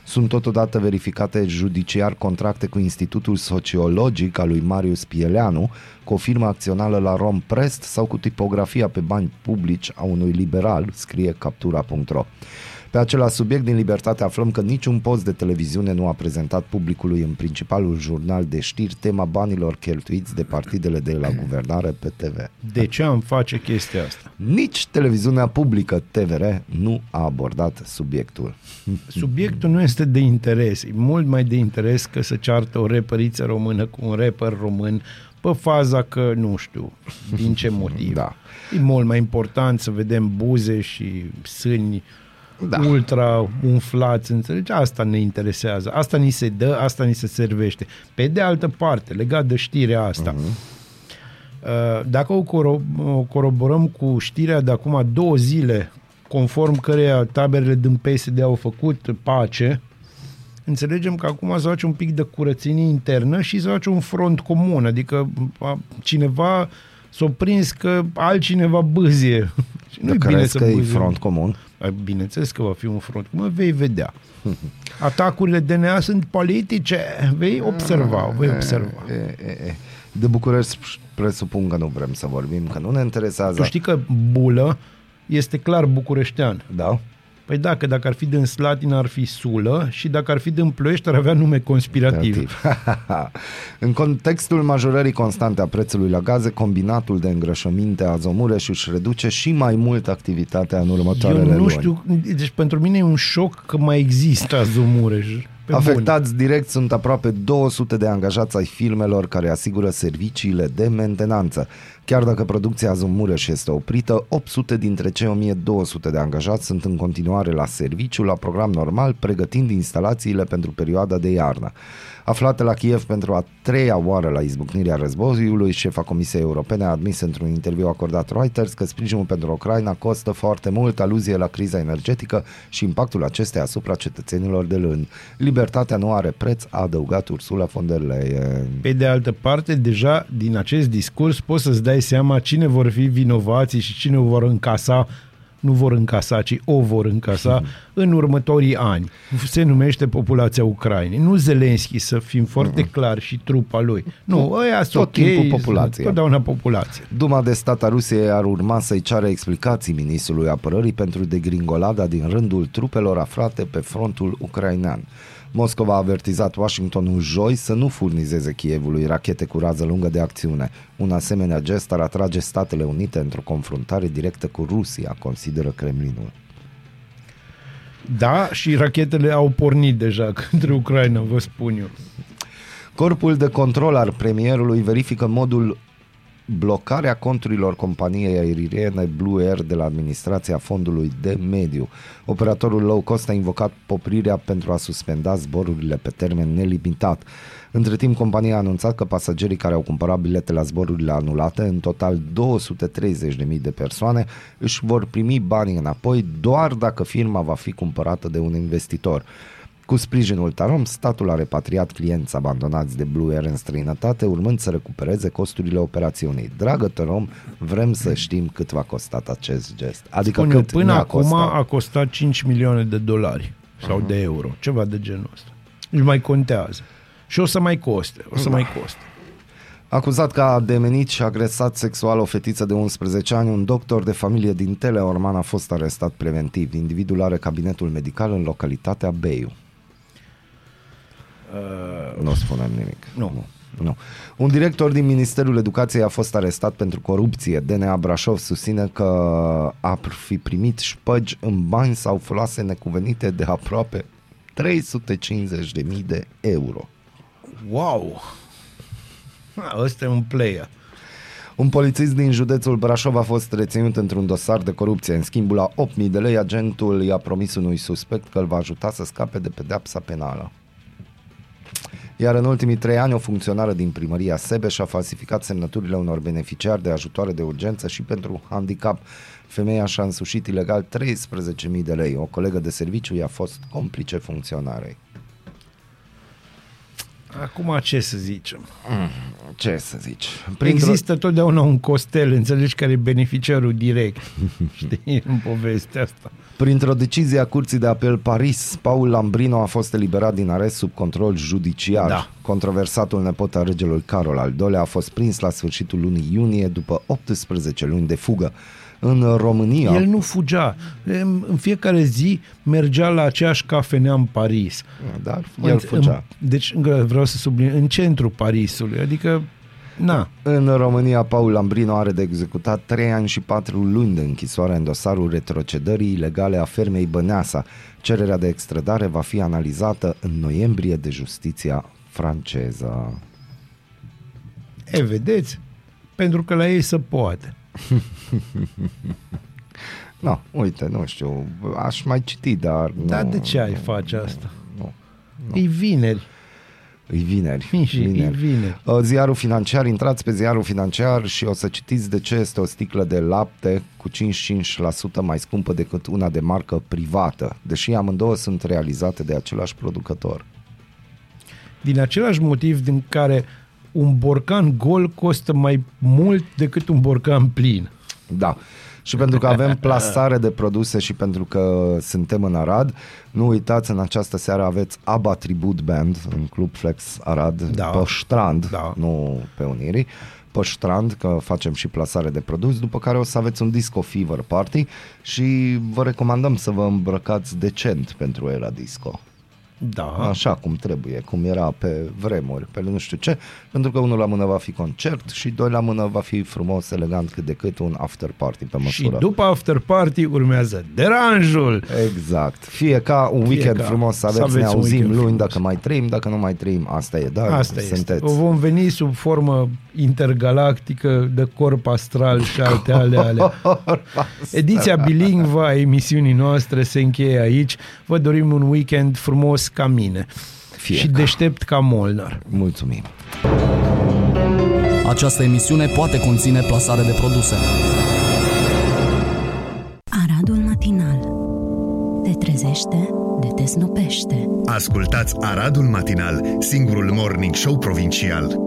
Sunt totodată verificate judiciar contracte cu Institutul Sociologic al lui Marius Pieleanu, cu o firmă acțională la Romprest sau cu tipografia pe bani publici a unui liberal, scrie captura.ro. Pe același subiect din Libertate aflăm că niciun post de televiziune nu a prezentat publicului în principalul jurnal de știri tema banilor cheltuiți de partidele de la guvernare pe TV. De ce am face chestia asta? Nici televiziunea publică TVR nu a abordat subiectul. Subiectul nu este de interes, e mult mai de interes că să ceartă o repăriță română cu un rapper român pe faza că, nu știu, din ce motiv. [laughs] Da. E mult mai important să vedem buze și sâni Da. da. ultra umflați, înțelegi? Asta ne interesează, asta ni se dă, asta ni se servește. Pe de altă parte, legat de știrea asta, uh-huh. dacă o, coro- o coroborăm cu știrea de acum două zile, conform căreia taberele din PSD au făcut pace, înțelegem că acum se face un pic de curățenie internă și se face un front comun, adică a, cineva s-a prins că altcineva bâzie [laughs] Nu-i Crezi că e buzi- front comun? Ai, Bineînțeles că va fi un front. Mă, vei vedea. Atacurile DNA sunt politice. Vei observa, vei observa. E, e, e. De București presupun că nu vrem să vorbim, că nu ne interesează. Tu știi că bulă este clar bucureștean. Da? Păi da, că dacă ar fi din Slatina ar fi Sulă și dacă ar fi din Ploiești ar avea nume conspirativ. [laughs] în contextul majorării constante a prețului la gaze, combinatul de îngrășăminte Azomureș își reduce și mai mult activitatea în următoarele Eu nu luni. știu, deci pentru mine e un șoc că mai există Azumureș. Pe Afectați direct sunt aproape 200 de angajați ai firmelor care asigură serviciile de mentenanță. Chiar dacă producția Azumureș este oprită, 800 dintre cei 1200 de angajați sunt în continuare la serviciu, la program normal, pregătind instalațiile pentru perioada de iarnă. Aflată la Kiev pentru a treia oară la izbucnirea războiului, șefa Comisiei Europene a admis într-un interviu acordat Reuters că sprijinul pentru Ucraina costă foarte mult, aluzie la criza energetică și impactul acesteia asupra cetățenilor de lând. Libertatea nu are preț, a adăugat Ursula von der Leyen. Pe de altă parte, deja din acest discurs poți să-ți dai seama cine vor fi vinovații și cine o vor încasa nu vor încasa, ci o vor încasa [laughs] în următorii ani. Se numește populația Ucrainei. Nu Zelenski, să fim foarte clari, și trupa lui. Nu, ăia sunt tot ok, timpul populația. Totdeauna populație. Duma de stat a Rusiei ar urma să-i ceară explicații ministrului apărării pentru degringolada din rândul trupelor aflate pe frontul ucrainean. Moscova a avertizat Washingtonul joi să nu furnizeze Kievului rachete cu rază lungă de acțiune. Un asemenea gest ar atrage Statele Unite într-o confruntare directă cu Rusia, consideră Kremlinul. Da, și rachetele au pornit deja [laughs] către Ucraina, vă spun eu. Corpul de control al premierului verifică modul blocarea conturilor companiei aeriene Blue Air de la administrația fondului de mediu. Operatorul low cost a invocat poprirea pentru a suspenda zborurile pe termen nelimitat. Între timp, compania a anunțat că pasagerii care au cumpărat bilete la zborurile anulate, în total 230.000 de persoane, își vor primi banii înapoi doar dacă firma va fi cumpărată de un investitor. Cu sprijinul Tarom, statul a repatriat clienți abandonați de Blue Air în străinătate, urmând să recupereze costurile operațiunii. Dragă Tarom, vrem să știm cât v-a costat acest gest. Adică Spun eu, cât până ne-a acum costat. a costat 5 milioane de dolari sau de euro, ceva de genul ăsta. Își mai contează. Și o să mai coste, o să mai coste. Acuzat că a demenit și agresat sexual o fetiță de 11 ani, un doctor de familie din Teleorman a fost arestat preventiv. Individul are cabinetul medical în localitatea Beiu. Uh, nu spunem nimic. nu. nu. Nu. Un director din Ministerul Educației a fost arestat pentru corupție. DNA Brașov susține că ar fi primit șpăgi în bani sau folose necuvenite de aproape 350.000 de euro. Wow! Ha, ăsta e un player. Un polițist din județul Brașov a fost reținut într-un dosar de corupție. În schimbul la 8.000 de lei, agentul i-a promis unui suspect că îl va ajuta să scape de pedeapsa penală. Iar în ultimii trei ani, o funcționară din primăria Sebeș a falsificat semnăturile unor beneficiari de ajutoare de urgență și pentru handicap. Femeia și-a însușit ilegal 13.000 de lei. O colegă de serviciu i-a fost complice funcționarei. Acum ce să zicem? Ce să zici? Există totdeauna un costel, înțelegi, care e beneficiarul direct. [laughs] Știi, în povestea asta. Printr-o decizie a Curții de Apel Paris, Paul Lambrino a fost eliberat din arest sub control judiciar. Da. Controversatul nepot al regelui Carol al II-lea a fost prins la sfârșitul lunii iunie după 18 luni de fugă. În România... El nu fugea. În în fiecare zi mergea la aceeași cafenea în Paris. Dar el fugea. În, deci încă vreau să subliniez, în centrul Parisului. Adică, na, În România, Paul Lambrino are de executat 3 ani și 4 luni de închisoare în dosarul retrocedării ilegale a fermei Băneasa. Cererea de extradare va fi analizată în noiembrie de justiția franceză. e, vedeți? Pentru că la ei se poate. [laughs] No, uite, nu știu, aș mai citi, dar... Dar nu, de ce ai nu, face asta? Nu, E vineri. E vineri. Și [laughs] e vineri. Uh, Ziarul financiar, intrați pe ziarul financiar și o să citiți de ce este o sticlă de lapte cu 55% mai scumpă decât una de marcă privată, deși amândouă sunt realizate de același producător. Din același motiv din care un borcan gol costă mai mult decât un borcan plin. Da. și pentru că avem plasare de produse și pentru că suntem în Arad, nu uitați, în această seară aveți ABBA Tribute Band în Club Flex Arad, Da. pe strand, Da. nu pe Unirii, pe strand, că facem și plasare de produs, după care o să aveți un Disco Fever Party și vă recomandăm să vă îmbrăcați decent pentru era disco. Da. Așa cum trebuie, cum era pe vremuri, pe nu știu ce, pentru că unul la mână va fi concert și doi la mână va fi frumos, elegant, cât de cât un after party pe Și măsură. după after party urmează deranjul. Exact. Fie ca un Fie weekend ca- frumos să să aveți, ne aveți un auzim weekend luni, frumos. dacă mai trăim, dacă nu mai trăim, asta e, dar Asta este. sunteți. O vom veni sub formă intergalactică de corp astral și alte ale [laughs] alea. Ediția bilingvă a emisiunii noastre se încheie aici. Vă dorim un weekend frumos ca mine. Fie și ca. deștept ca Molnar. Mulțumim. Această emisiune poate conține plasare de produse. Aradul matinal. Te trezește, de te snopește. Ascultați Aradul Matinal, singurul morning show provincial.